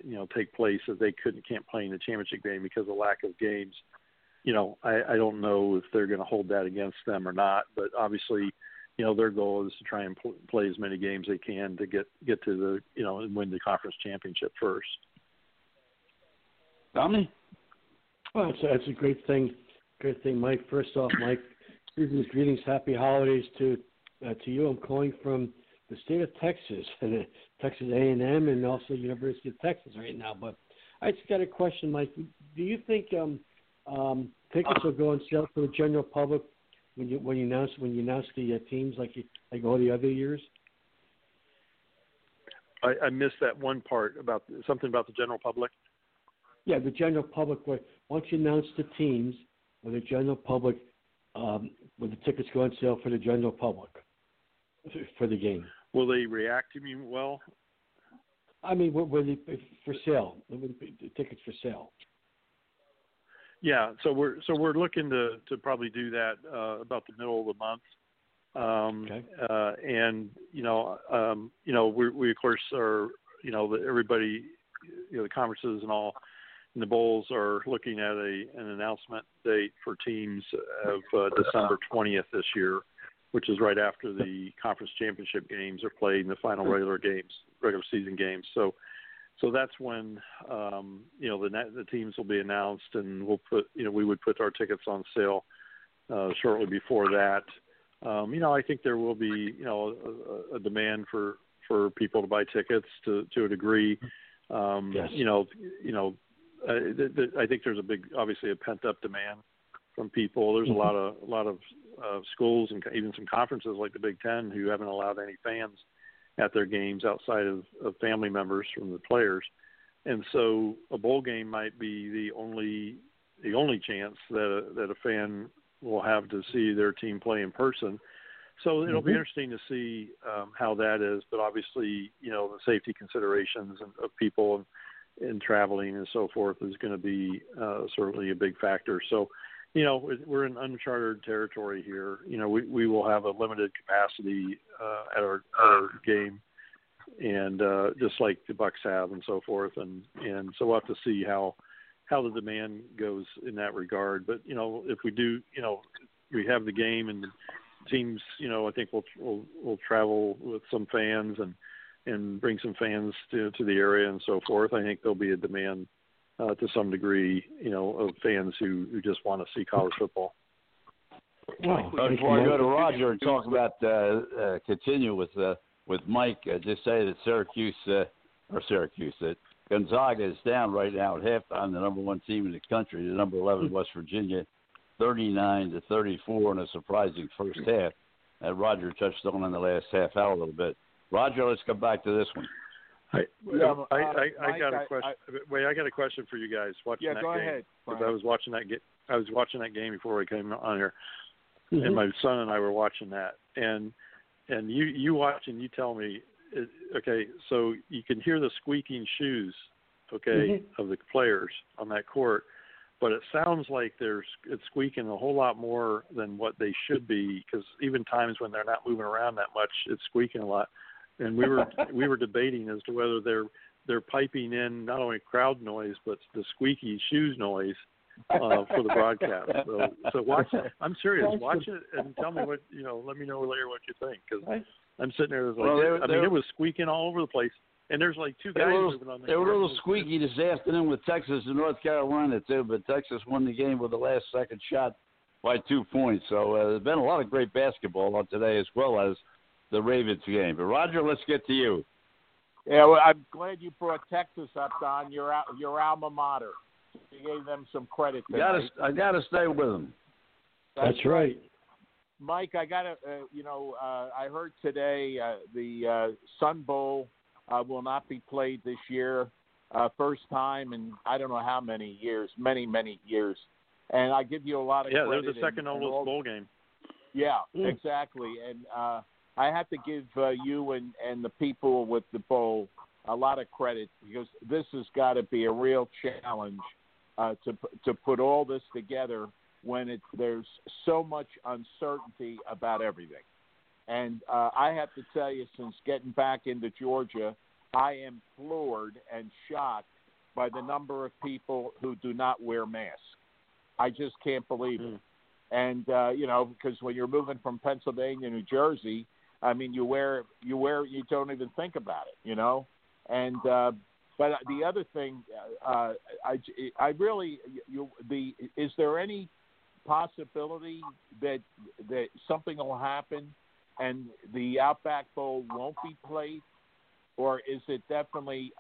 you know, take place, that they couldn't can't play in the championship game because of lack of games. You know, I, I don't know if they're going to hold that against them or not. But obviously, you know, their goal is to try and pl- play as many games they can to get get to the, you know, and win the conference championship first. Tommy. Well, that's, that's a great thing. Great thing, Mike. First off, Mike, Greetings, greetings, happy holidays to uh, to you. I'm calling from the state of Texas, and uh, Texas A&M, and also University of Texas right now. But I just got a question, Mike. Do you think um, um, tickets will go on sale for the general public when you when you announce when you announce the uh, teams like you, like all the other years? I, I missed that one part about something about the general public. Yeah, the general public. Once you announce the teams, will the general public um, when the tickets go on sale for the general public for the game. Will they react to me well? I mean, were, were they for sale? The tickets for sale. Yeah, so we're so we're looking to to probably do that uh, about the middle of the month. Um, okay. uh, and you know, um, you know, we we of course are you know everybody, you know, the conferences and all and the Bulls are looking at a an announcement date for teams of uh, December 20th this year, which is right after the conference championship games are played and the final regular games, regular season games. So, so that's when um, you know the the teams will be announced, and we'll put you know we would put our tickets on sale uh, shortly before that. Um, you know, I think there will be you know a, a demand for for people to buy tickets to to a degree. Um, yes. You know, you know, uh, the, the, I think there's a big, obviously, a pent up demand from people. There's mm-hmm. a lot of a lot of uh, schools and even some conferences like the Big Ten who haven't allowed any fans at their games outside of, of family members from the players, and so a bowl game might be the only the only chance that a, that a fan will have to see their team play in person. So it'll mm-hmm. be interesting to see um, how that is. But obviously, you know, the safety considerations of people and and traveling and so forth is going to be uh, certainly a big factor. So, you know, we're in uncharted territory here. You know, we we will have a limited capacity uh, at our, at our game, and uh, just like the Bucs have and so forth, and and so we'll have to see how how the demand goes in that regard. But you know, if we do, you know, we have the game and teams, you know, I think we'll we'll, we'll travel with some fans and and bring some fans to to the area and so forth. I think there'll be a demand uh, to some degree, you know, of fans who who just want to see college football. Well, before I go to Roger and talk about uh, uh, continue with uh, with Mike, uh, just say that Syracuse uh, or Syracuse that Gonzaga is down right now at halftime, the number one team in the country, the number eleven West Virginia, thirty nine to thirty four in a surprising first half. That Roger touched on in the last half hour a little bit. Roger, let's come back to this one. I, Yeah, I, uh, I, I got a I- question. Wait, I got a question for you guys watching Yeah, that go game. ahead, Because Brian. I was watching that. get, I was watching that game before we came on here, Mhm. and my son and I were watching that. And and you you watch and you tell me, it, okay, so you can hear the squeaking shoes, okay, Mhm. of the players on that court, but it sounds like there's it's squeaking a whole lot more than what they should be because even times when they're not moving around that much, it's squeaking a lot. And we were we were debating as to whether they're they're piping in not only crowd noise but the squeaky shoes noise uh, for the broadcast. So, so watch. I'm serious. Watch it and tell me what you know. Let me know later what you think because I'm sitting there like Well, they were- I mean were- it was squeaking all over the place. And there's like two guys were, a moving on the they were a little squeaky this afternoon with Texas and North Carolina too, but Texas won the game with the last second shot by two points. So uh, there's been a lot of great basketball on today as well as the Ravens game. But Roger, let's get to you. Yeah, well, I'm glad you brought Texas up, Don. Your your alma mater. You gave them some credit. You gotta. I got to stay with them. That's right. Mike, I got to, uh, you know, uh, I heard today uh, the uh, Sun Bowl uh, will not be played this year. Uh, first time in I don't know how many years, many, many years. And I give you a lot of credit. Yeah, they're the second and- and oldest all- bowl game. Yeah, Mm. exactly. And uh, I have to give uh, you and, and the people with the bowl a lot of credit because this has got to be a real challenge uh, to to put all this together when it there's so much uncertainty about everything. And uh, I have to tell you, since getting back into Georgia, I am floored and shocked by the number of people who do not wear masks. I just can't believe it. And uh, you know, because when you're moving from Pennsylvania New Jersey, I mean, you wear you wear you don't even think about it, you know. And uh, but the other thing, uh, I I really you the is there any possibility that that something will happen and the Outback Bowl won't be played, or is it definitely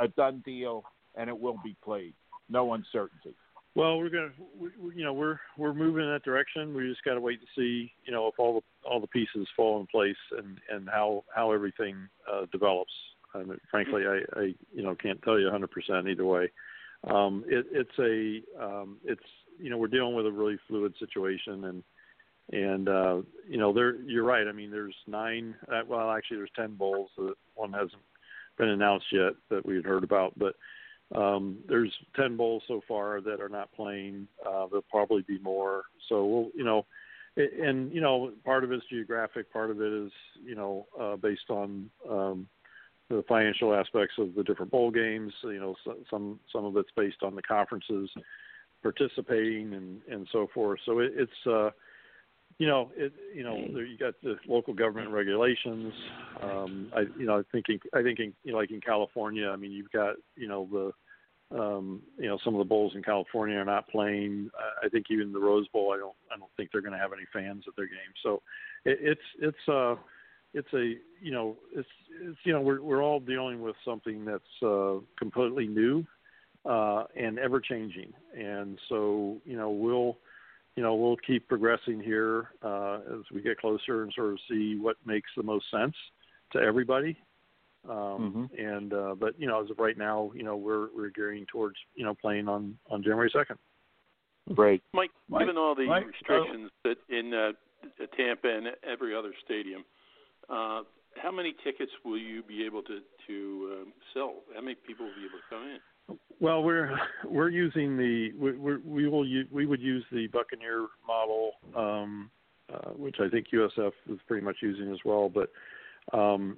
a done deal and it will be played? No uncertainty. Well, we're gonna, we, you know, we're we're moving in that direction. We just got to wait and see, you know, if all the all the pieces fall in place and and how how everything uh, develops. I mean, frankly, I, I you know can't tell you 100% either way. Um, it, it's a um, it's you know we're dealing with a really fluid situation and and uh, you know there you're right. I mean, there's nine. Uh, well, actually, there's ten bowls. That one hasn't been announced yet that we had heard about, but um, there's 10 bowls so far that are not playing. Uh, there'll probably be more. So we'll, you know, and you know, part of it is geographic. Part of it is, you know, uh, based on um, the financial aspects of the different bowl games. You know, so, some some of it's based on the conferences participating and and so forth. So it, it's. Uh, you know, it. You know, there, you got the local government regulations. Um, I, you know, I think, in, I think, in, you know, like in California, I mean, you've got, you know, the, um, you know, some of the bowls in California are not playing. I think even the Rose Bowl, I don't, I don't think they're going to have any fans at their game. So, it, it's, it's, uh, it's a, you know, it's, it's, you know, we're we're all dealing with something that's uh, completely new uh, and ever changing, and so, you know, we'll you know, we'll keep progressing here uh, as we get closer and sort of see what makes the most sense to everybody. Um, And uh, but you know, as of right now, you know, we're we're gearing towards you know playing on on January second. Great. Mike, Mike, given all the Mike, restrictions that in uh, Tampa and every other stadium, uh, how many tickets will you be able to to um, sell? How many people will be able to come in? Well, we're we're using the we we're, will u- we would use the Buccaneer model, um, uh, which I think USF is pretty much using as well. But um,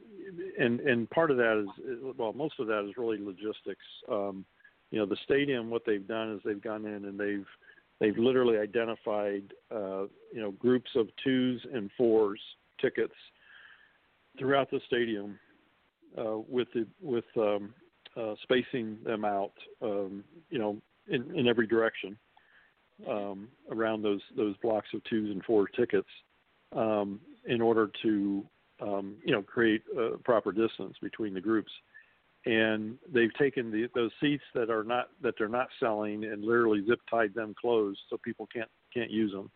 and and part of that is well, most of that is really logistics. Um, you know, the stadium. What they've done is they've gone in and they've they've literally identified uh, you know groups of twos and fours tickets throughout the stadium uh, with the with um, uh, spacing them out, um, you know, in, in every direction um, around those those blocks of twos and four tickets, um, in order to um, you know create a proper distance between the groups. And they've taken the, those seats that are not that they're not selling and literally zip tied them closed so people can't can't use them.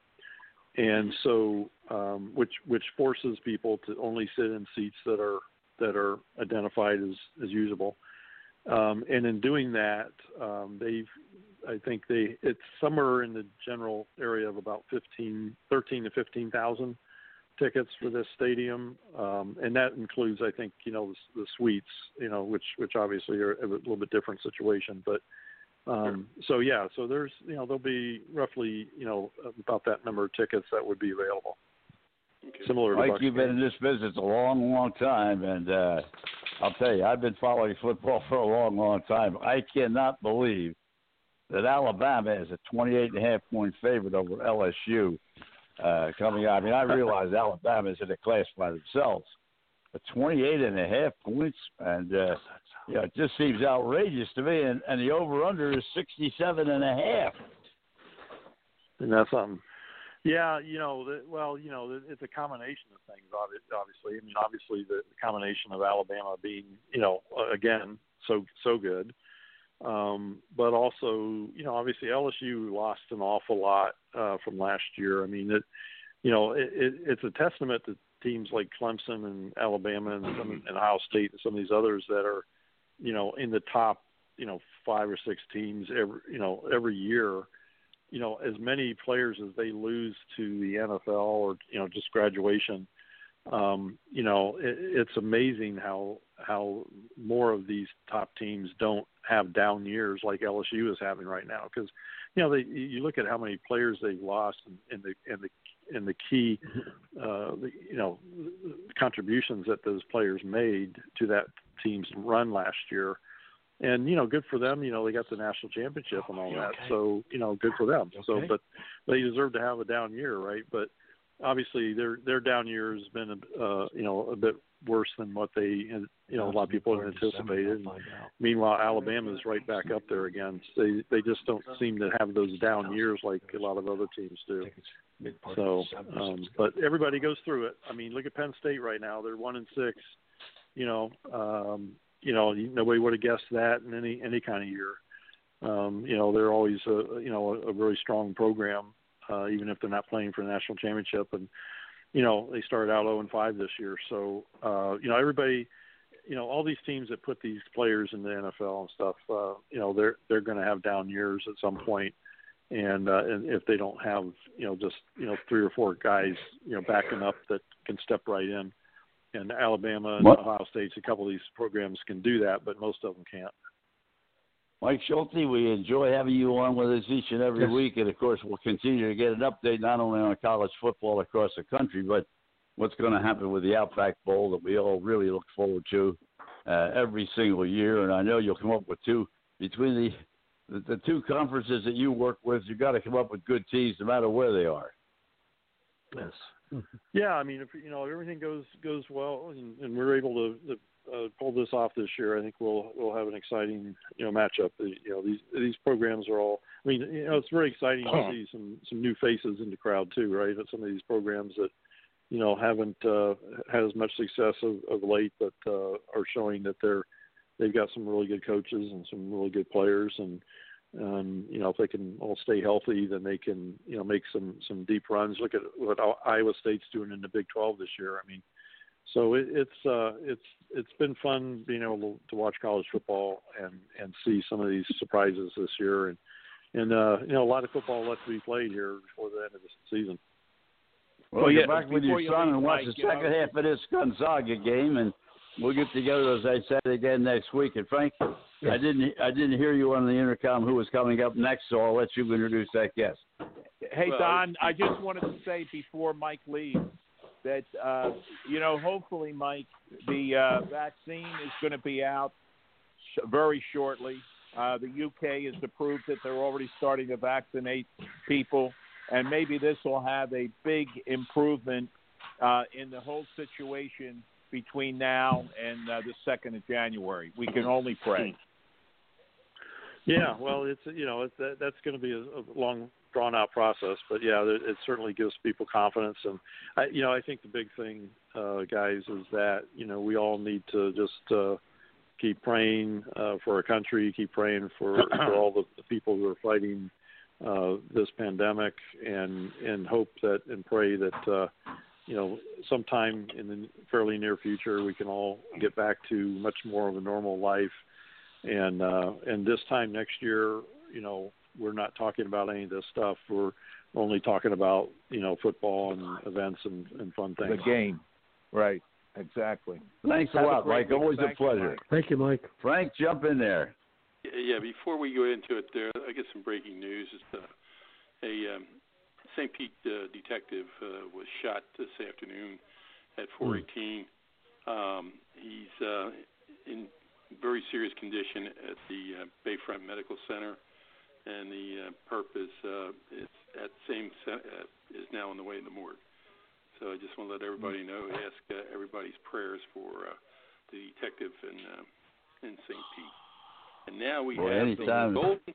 And so, um, which which forces people to only sit in seats that are that are identified as as usable. Um, and in doing that, um, they've, I think they, it's somewhere in the general area of about 15, 13 to 15,000 tickets for this stadium. Um, and that includes, I think, you know, the, the suites, you know, which, which obviously are a little bit different situation, but, Um, so yeah, so there's you know there'll be roughly you know about that number of tickets that would be available. Okay. Similar Mike, Bucks you've been in this business a long, long time, and uh, I'll tell you, I've been following football for a long, long time. I cannot believe that Alabama is a 28 and a half point favorite over LSU uh, coming out. I mean, I realize Alabama is in a class by themselves, but 28 and a half points, and uh, yeah, it just seems outrageous to me. And, and the over under is 67 and a half. And that's um, yeah, you know, the, well, you know, it's a combination of things. Obviously, I mean, obviously the combination of Alabama being, you know, again, so so good, um, but also, you know, obviously LSU lost an awful lot uh, from last year. I mean, it, you know, it, it, it's a testament to teams like Clemson and Alabama and, some, and Ohio State and some of these others that are, you know, in the top, you know, five or six teams every, you know, every year you know as many players as they lose to the NFL or you know just graduation um you know it, it's amazing how how more of these top teams don't have down years like LSU is having right now. Because you know they you look at how many players they've lost and, and the and the and the key uh the, you know contributions that those players made to that team's run last year and you know good for them you know they got the national championship and all that. so you know good for them. So but they deserve to have a down year right? But obviously their their down year has been uh you know a bit worse than what they you know a lot of people had anticipated. and meanwhile alabama's right back up there again. They they just don't seem to have those down years like a lot of other teams do. So um but everybody goes through it. I mean look at penn state right now. They're one and six you know um you know nobody would have guessed that in any any kind of year um you know they're always a you know a, a really strong program uh even if they're not playing for the national championship and you know they started out 0 and 5 this year so uh you know everybody you know all these teams that put these players in the NFL and stuff uh you know they're they're going to have down years at some point and uh and if they don't have you know just you know three or four guys you know backing up that can step right in and Alabama and What? Ohio State's a couple of these programs can do that but most of them can't Mike Schulze, we enjoy having you on with us each and every Yes. week, and of course, we'll continue to get an update not only on college football across the country, but what's going to happen with the Outback Bowl that we all really look forward to uh, every single year. And I know you'll come up with two between the the, the two conferences that you work with. You've got to come up with good teams, no matter where they are. Yes. Yeah, I mean, if you know if everything goes goes well, and, and we're able to, to uh, pull this off this year, I think we'll we'll have an exciting you know matchup. You know, these these programs are all. I mean, you know, it's very exciting to see some some new faces in the crowd too, right? At some of these programs that you know haven't uh, had as much success of, of late, but uh, are showing that they're they've got some really good coaches and some really good players and um, you know, if they can all stay healthy, then they can, you know, make some some deep runs. Look at what Iowa State's doing in the Big 12 this year. I mean, so it, it's uh, it's it's been fun being able to, to watch college football and and see some of these surprises this year, and and uh, you know, a lot of football left to be played here before the end of the season. Well, Well, get yeah, back with your you son leave, and watch Mike, the you second know- half of this Gonzaga game, and we'll get together as I said again next week. And Frank, I didn't I didn't hear you on the intercom who was coming up next, so I'll let you introduce that guest. Hey Well- Don, I just wanted to say before Mike leaves that uh, you know hopefully Mike the uh, vaccine is going to be out sh- very shortly. Uh, the UK has approved that they're already starting to vaccinate people, and maybe this will have a big improvement uh, in the whole situation between now and uh, the second of January. We can only pray. Yeah, well, it's you know it's, that, that's going to be a, a long drawn out process, but yeah, it, it certainly gives people confidence, and I, you know I think the big thing, uh, guys, is that you know we all need to just uh, keep praying uh, for our country, keep praying for for all the, the people who are fighting uh, this pandemic, and and hope that and pray that uh, you know sometime in the fairly near future we can all get back to much more of a normal life and uh and this time next year you know we're not talking about any of this stuff we're only talking about you know football and events and, and fun things. The game, right? Exactly. Thanks a Have a lot, great Mike. week. Always Thank a pleasure. Mike. Thank you, Mike. Frank, jump in there. Yeah, before we go into it, there I get some breaking news. It's, uh, a um, St. Pete uh, detective uh, was shot this afternoon at 418. Um, he's uh, in very serious condition at the uh, Bayfront Medical Center, and the uh, perp is uh, is at same uh, is now on the way in the morgue. So I just want to let everybody know, ask uh, everybody's prayers for uh, the detective in uh, in St. Pete. And now we Boy, have anytime. the golden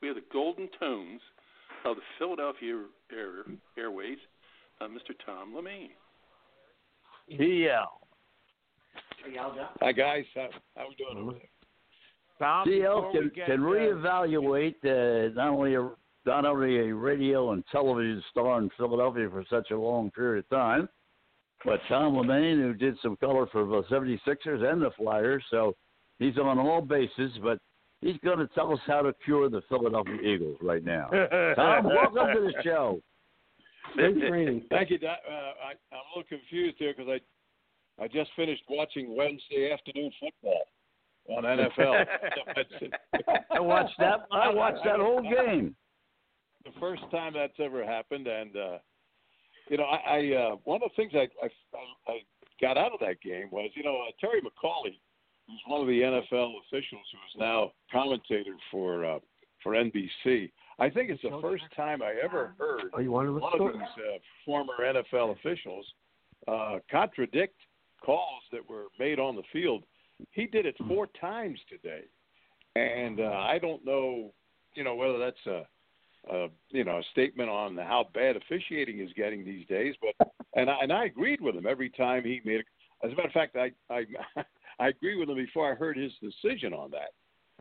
we have the golden tones of the Philadelphia Air, Airways, uh, Mr. Tom Lemaine. Yeah. Hi guys, how how we doing over there? Tom, CL before we can, get, can uh, reevaluate uh, not only a not only a radio and television star in Philadelphia for such a long period of time, but Tom Lemaine, who did some color for the 76ers and the Flyers, so he's on all bases. But he's going to tell us how to cure the Philadelphia Eagles right now. Tom, welcome to the show. Great training. Thank you. Uh, I, I'm a little confused here because I I just finished watching Wednesday afternoon football on NFL. I watched that. I watched that whole game. the first time that's ever happened, and uh, you know, I, I uh, one of the things I, I I got out of that game was you know uh, Terry McAulay, who's one of the NFL officials who is now commentator for uh, for NBC. I think it's the first time I ever heard Oh, you want to one of these uh, former NFL officials uh, contradict calls that were made on the field. He did it four times today, and uh, I don't know, you know, whether that's a, a you know a statement on how bad officiating is getting these days. But and I, and I agreed with him every time he made. A, as a matter of fact, I I I agree with him before I heard his decision on that,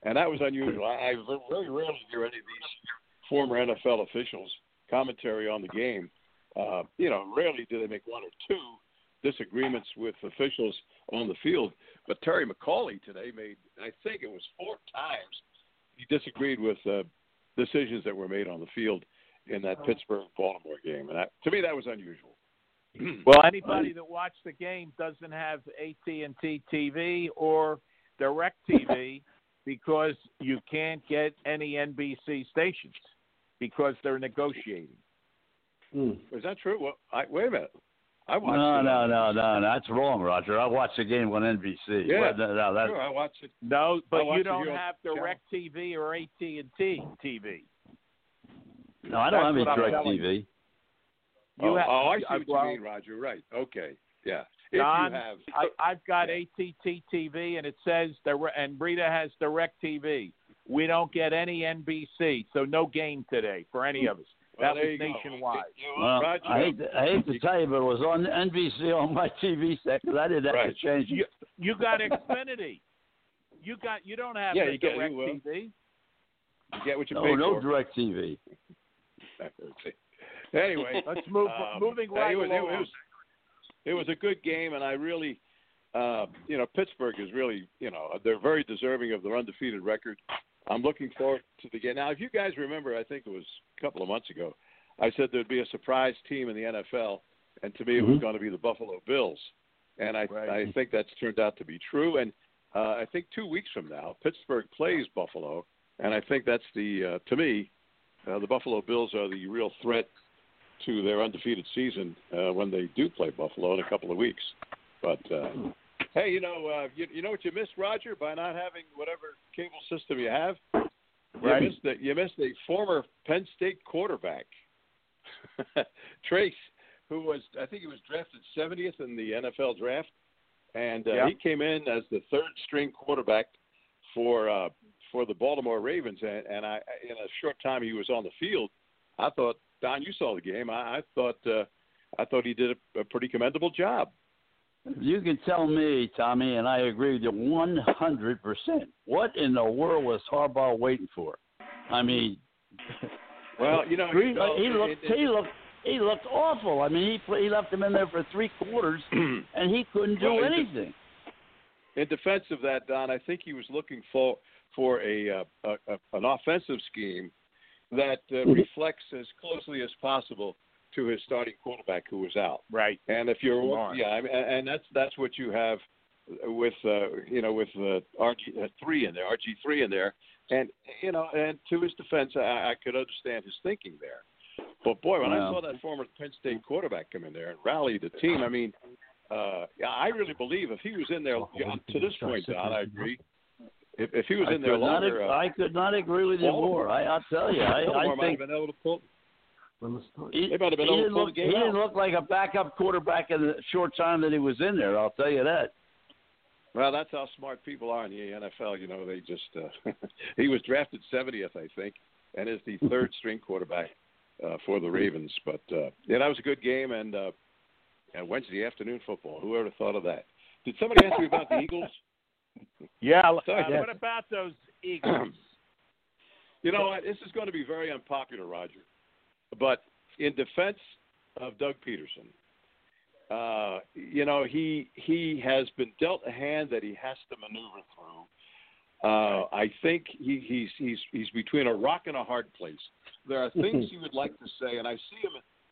and that was unusual. I, I very rarely hear any of these former NFL officials commentary on the game. Uh, you know, rarely do they make one or two disagreements with officials on the field. But Terry McAulay today made, I think it was four times, he disagreed with uh, decisions that were made on the field in that Pittsburgh Baltimore game, and that, to me that was unusual. Well, anybody that watched the game doesn't have AT&T TV or Direct TV because you can't get any NBC stations because they're negotiating. Hmm. Is that true? Well, I, wait a minute. I watched No, it no, on- no, no, that's wrong, Roger. I watched the game on NBC. Yeah, Well, no, no, that, Sure, I watched it. No, but you don't here on have channel. Direct TV or AT&T TV. no, I don't That's have any what direct TV. You oh, have- oh, I see I- what well- you mean, Roger. Right. Okay. Yeah. If Don, you have, I, I've got Yeah. AT&T TV, and it says dire- and Rita has Direct TV. We don't get any NBC, so no game today for any of us. well, that there was nationwide. Well, Roger, I hate to, I hate to tell you, but it was on NBC on my TV set because I didn't have Right. to change it. You, you got Xfinity. You got you don't have Yeah, the you get- you Direct will. TV. you get what you No, pay no for. direct TV. anyway, Let's move um, moving right it was, along. It was, it was a good game, and I really, uh, you know, Pittsburgh is really, you know, they're very deserving of their undefeated record. I'm looking forward to the game. Now, if you guys remember, I think it was a couple of months ago, I said there'd be a surprise team in the NFL, and to me, it was Mhm. going to be the Buffalo Bills, and I, Right. I think that's turned out to be true. And uh, I think two weeks from now, Pittsburgh plays Buffalo, and I think that's the, uh, to me, uh, the Buffalo Bills are the real threat to their undefeated season uh, when they do play Buffalo in a couple of weeks. But uh, hey, you know, uh, you, you know what you missed, Roger, by not having whatever cable system you have. Right. You missed the, You missed a former Penn State quarterback, Trace, who was I think he was drafted 70th in the NFL draft, and uh, Yeah. he came in as the third string quarterback for uh, for the Baltimore Ravens, and, and I in a short time he was on the field. I thought Don, you saw the game. I, I thought uh, I thought he did a, a pretty commendable job. You can tell me, Tommy, and I agree with you 100%. What in the world was Harbaugh waiting for? I mean, Well, you know, he, he looked it- he looked he looked awful. I mean, he he left him in there for three quarters, and he couldn't do Well, anything. in defense of that, Don, I think he was looking for for a, uh, a, a an offensive scheme that uh, reflects as closely as possible to his starting quarterback who was out. Right. And if you're Smart. yeah, I mean, and and that's that's what you have with uh, you know with uh, RG uh, three in there, RG three in there, and you know, and to his defense, I, I could understand his thinking there. But boy, when I saw that former Penn State quarterback come in there and rally the team, I mean, uh, yeah, I really believe if he was in there to this point, Don, I agree. If, if he was I in there could not, longer, ag- uh, I could not agree with you more. I, I'll tell you, I, I might think have been able to pull. he, They might have been he able to didn't pull look, the he didn't look like a backup quarterback in the short time that he was in there. I'll tell you that. Well, that's how smart people are in the NFL. You know, they just uh, he was drafted 70th, I think, and is the third string quarterback uh, for the Ravens. But uh, yeah, that was a good game, and uh, and Wednesday afternoon football. Who ever thought of that? Did somebody ask me about the Eagles? Yeah. Uh, yes. What about those Eagles? You know what? This is going to be very unpopular, Roger. But in defense of Doug Pederson, uh, you know he he has been dealt a hand that he has to maneuver through. Uh, I think he, he's he's he's between a rock and a hard place. There are things he would like to say, and I see him.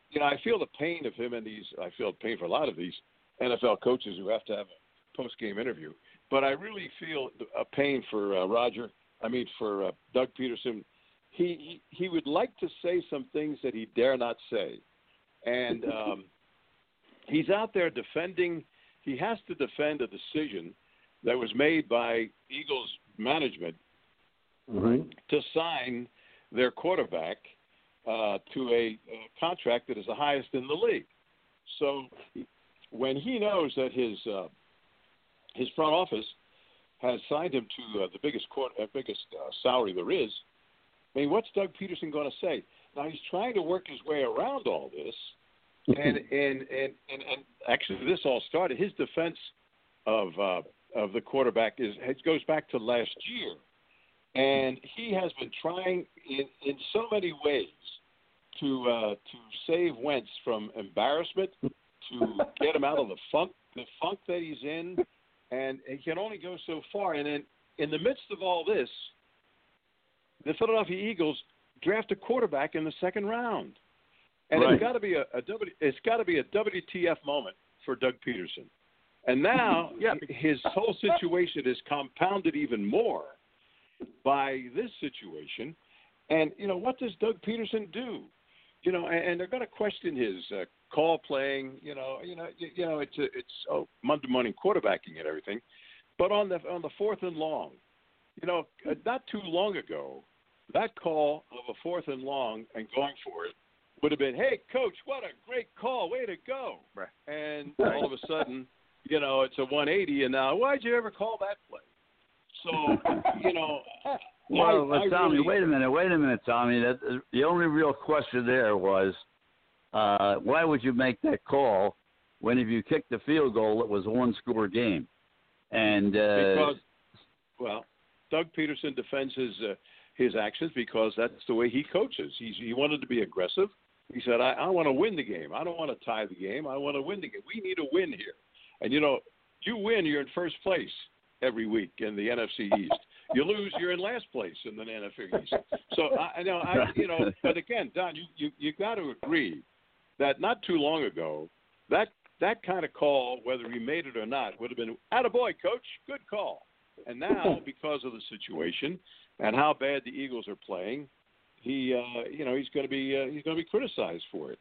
You know, I feel the pain of him and these. I feel pain for a lot of these NFL coaches who have to have a post game interview. But I really feel a pain for uh, Roger. I mean, for uh, Doug Pederson. He, he he would like to say some things that he dare not say, and um, he's out there defending. He has to defend a decision that was made by Eagles management Mm-hmm. to sign their quarterback uh, to a, a contract that is the highest in the league. So when he knows that his uh, his front office has signed him to uh, the biggest court, uh, biggest uh, salary there is, I mean, what's Doug Pederson going to say? Now he's trying to work his way around all this, and and and and, and actually this all started. His defense of uh, of the quarterback is it goes back to last year, and he has been trying in in so many ways to uh, to save Wentz from embarrassment, to get him out of the funk the funk that he's in, and it can only go so far. And in in the midst of all this, the Philadelphia Eagles draft a quarterback in the second round, and Right. it's got to be a, a W it's got to be a WTF moment for Doug Pederson. And now Yeah. his whole situation is compounded even more by this situation. And you know what does Doug Pederson do? You know, and, and they're going to question his uh, call playing. You know, you know, you, you know, it's a, it's oh, Monday morning quarterbacking and everything. But on the on the fourth and long, you know, uh, not too long ago, that call of a fourth and long and going for it would have been, "Hey, coach, what a great call! Way to go!" Right. And all of a sudden, you know, it's a 180, and now why'd you ever call that play? So, you know, Well, I, but I Tommy, really, wait a minute, wait a minute, Tommy. That the only real question there was, uh, why would you make that call when if you kicked the field goal, it was a one-score game? And uh, because well, Doug Pederson defends his uh, his actions because that's the way he coaches. He's, he wanted to be aggressive. He said, "I, I want to win the game. I don't want to tie the game. I want to win the game. We need a win here." And you know, you win, you're in first place every week in the NFC East. You lose, you're in last place in the NFC East. So I, I know, I you know, but again, Don, you you you got to agree that not too long ago, that that kind of call, whether he made it or not, would have been "Attaboy, coach, good call." And now, because of the situation and how bad the Eagles are playing, he uh, you know he's going to be uh, he's going to be criticized for it.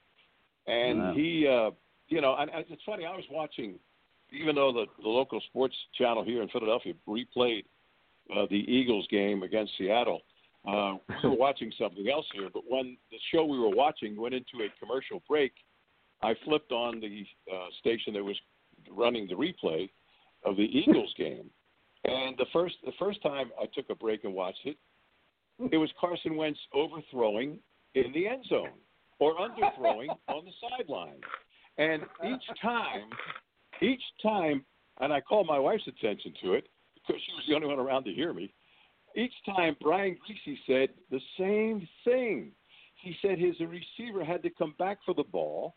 And Wow. he, uh, you know, and, and it's funny. I was watching, even though the the local sports channel here in Philadelphia replayed uh, the Eagles game against Seattle. Uh, we were watching something else here, but when the show we were watching went into a commercial break, I flipped on the uh, station that was running the replay of the Eagles game, and the first the first time I took a break and watched it, it was Carson Wentz overthrowing in the end zone or underthrowing on the sideline, and each time, each time, and I called my wife's attention to it because she was the only one around to hear me. Each time, Brian Griese said the same thing. He said his receiver had to come back for the ball,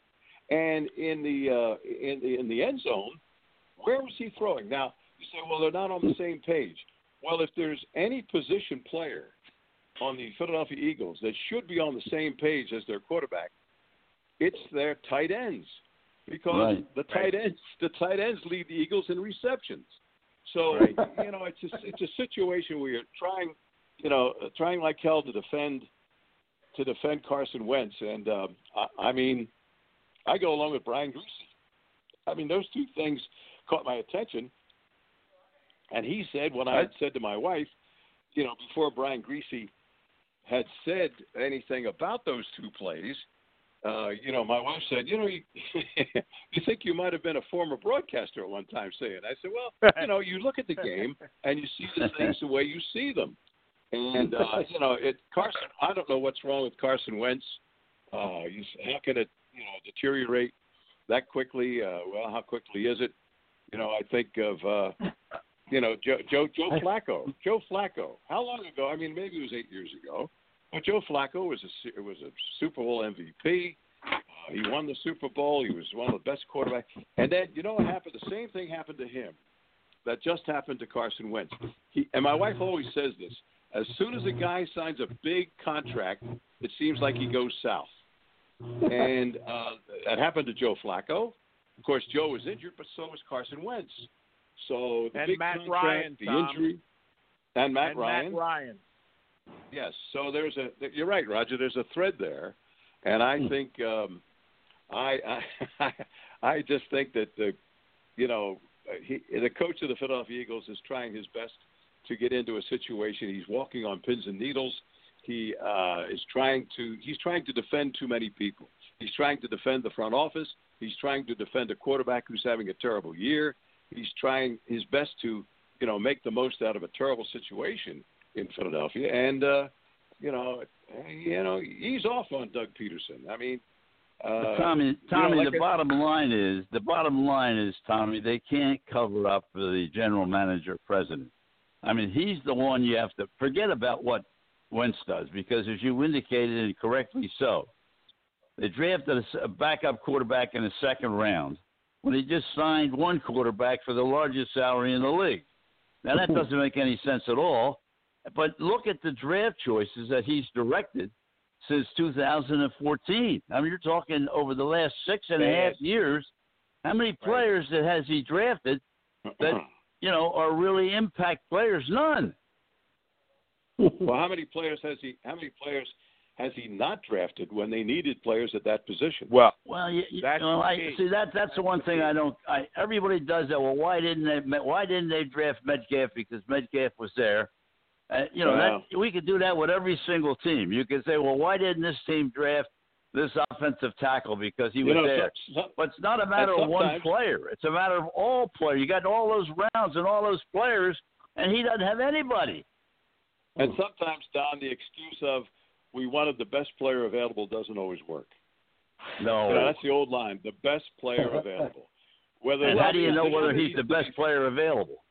and in the uh, in the in the end zone, where was he throwing? Now you say, well, they're not on the same page. Well, if there's any position player on the Philadelphia Eagles that should be on the same page as their quarterback, it's their tight ends because Right. the tight ends the tight ends lead the Eagles in receptions. So Right. you know, it's a, it's a situation where you're trying, you know, trying like hell to defend to defend Carson Wentz, and um, I, I mean, I go along with Brian Griese. I mean, those two things caught my attention, and he said when I had said to my wife, you know, before Brian Griese had said anything about those two plays, uh, you know, my wife said, you know, you, you think you might have been a former broadcaster at one time saying. I said, well, you know, you look at the game and you see the things the way you see them. And uh, you know, it Carson. I don't know what's wrong with Carson Wentz. Uh, you, how can it, you know, deteriorate that quickly? Uh, well, how quickly is it? You know, I think of, uh, you know, Joe, Joe Joe Flacco. Joe Flacco. How long ago? I mean, maybe it was eight years ago. But Joe Flacco was a was a Super Bowl MVP. Uh, he won the Super Bowl. He was one of the best quarterbacks. And then you know what happened? The same thing happened to him that just happened to Carson Wentz. He, and my wife always says this: as soon as a guy signs a big contract, it seems like he goes south. And uh, that happened to Joe Flacco. Of course, Joe was injured, but so was Carson Wentz. So the And big Matt contract, Ryan, the Tom. injury, and Matt and Ryan. Matt Ryan. Yes. So there's a. You're right, Roger. There's a thread there, and I Hmm. think um, I, I I just think that the you know he, the coach of the Philadelphia Eagles is trying his best to get into a situation. He's walking on pins and needles. He uh, is trying to he's trying to defend too many people. He's trying to defend the front office. He's trying to defend a quarterback who's having a terrible year. He's trying his best to you know make the most out of a terrible situation in Philadelphia. And uh, you know, you know, he's off on Doug Pederson. I mean, uh, Tommy, you know, Tommy, like the I- bottom line is the bottom line is Tommy. They can't cover up for the general manager, president. I mean, he's the one you have to forget about what Wentz does because, as you indicated, and correctly so, they drafted a backup quarterback in the second round when he just signed one quarterback for the largest salary in the league. Now that doesn't make any sense at all. But look at the draft choices that he's directed since 2014. I mean, you're talking over the last six and a half Yes. years. How many players that has he drafted that you know are really impact players? None. well, how many players has he? How many players has he not drafted when they needed players at that position? Well, Well, you, you know, I see that. That's the one thing I don't. I everybody does that. Well, why didn't they? Why didn't they draft Metcalf? Because Metcalf was there. Uh, you know, Wow. that, we could do that with every single team. You could say, well, why didn't this team draft this offensive tackle because he was know, there? some- some- But it's not a matter of one player. It's a matter of all players. You got all those rounds and all those players, and he doesn't have anybody. and sometimes, Don, the excuse of we wanted the best player available doesn't always work. No. You know, that's the old line: the best player available. Whether and how do you know whether he's the best player available?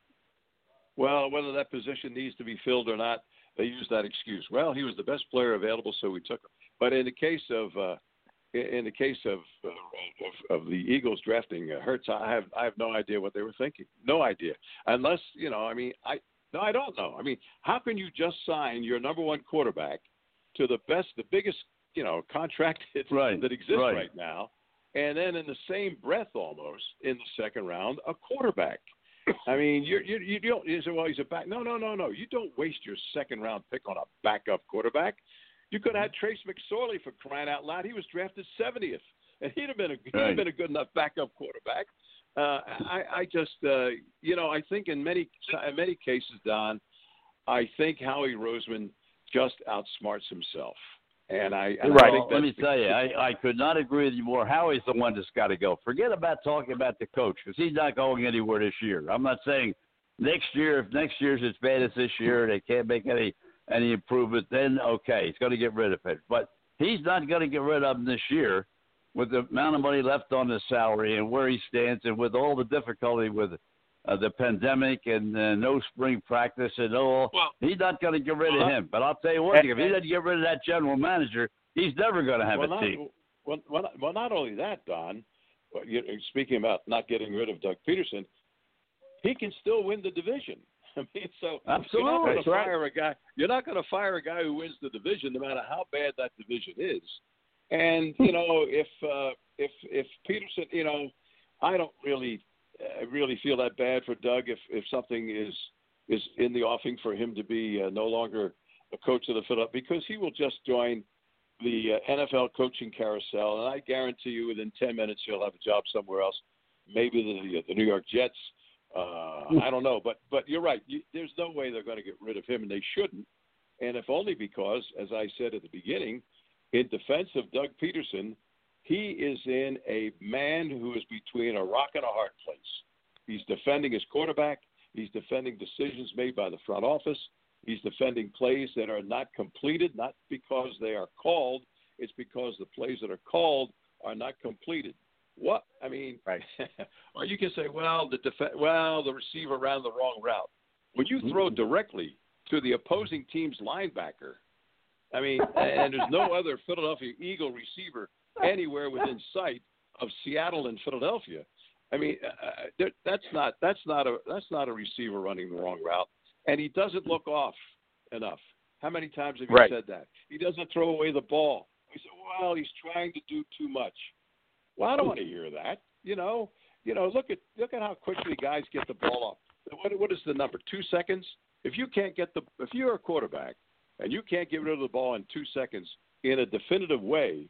Well, whether that position needs to be filled or not, they use that excuse. Well, he was the best player available, so we took him. But in the case of uh, in the case of, uh, of of the Eagles drafting uh, Hurts, I have I have no idea what they were thinking. No idea. Unless you know, I mean, I no, I don't know. I mean, how can you just sign your number one quarterback to the best, the biggest, you know, contract that, Right, that exists right. right now, and then in the same breath, almost in the second round, a quarterback? I mean, you you you don't. You say, well, he's a back. No, no, no, no. You don't waste your second round pick on a backup quarterback. You could have had Trace McSorley for crying out loud. He was drafted 70th, and he'd have been a he'd Right. have been a good enough backup quarterback. Uh, I, I just, uh, you know, I think in many in many cases, Don, I think Howie Roseman just outsmarts himself, and I, and I Well, think let me tell you, I, I could not agree with you more. Howie's the one that's got to go. Forget about talking about the coach because he's not going anywhere this year. I'm not saying next year. If next year's as bad as this year, they can't make any any improvement. Then okay, he's going to get rid of it. But he's not going to get rid of him this year with the amount of money left on his salary and where he stands, and with all the difficulty with uh, the pandemic and uh, no spring practice at all. Well- he's not going to get rid of him. But I'll tell you what, if he doesn't get rid of that general manager, he's never going to have well, a not, team. well, well, not, well, not only that, Don. Speaking about not getting rid of Doug Pederson, he can still win the division. I mean, so Absolutely. you're not going That's to right. fire a guy. You're not going to fire a guy who wins the division, no matter how bad that division is. And you know, if uh, if if Pederson, you know, I don't really, uh, really feel that bad for Doug if if something is is in the offing for him to be uh, no longer a coach of the Philadelphia because he will just join the uh, NFL coaching carousel, and I guarantee you, within ten minutes, he'll have a job somewhere else. Maybe the the New York Jets. Uh, I don't know, but but you're right. You, there's no way they're going to get rid of him, and they shouldn't. And if only because, as I said at the beginning, in defense of Doug Pederson, he is in a man who is between a rock and a hard place. He's defending his quarterback. He's defending decisions made by the front office. He's defending plays that are not completed, not because they are called. It's because the plays that are called are not completed. What I mean, Right. or you can say, well, the def- well, the receiver ran the wrong route. When you throw mm-hmm. directly to the opposing team's linebacker, I mean, and there's no other Philadelphia Eagle receiver anywhere within sight of Seattle and Philadelphia. I mean, uh, that's not that's not a that's not a receiver running the wrong route, and he doesn't look off enough. How many times have you Right. said that? He doesn't throw away the ball. We say, well, he's trying to do too much. Well, I don't want to hear that. You know, you know, look at look at how quickly guys get the ball off. What what is the number? Two seconds. If you can't get the if you're a quarterback and you can't get rid of the ball in two seconds in a definitive way,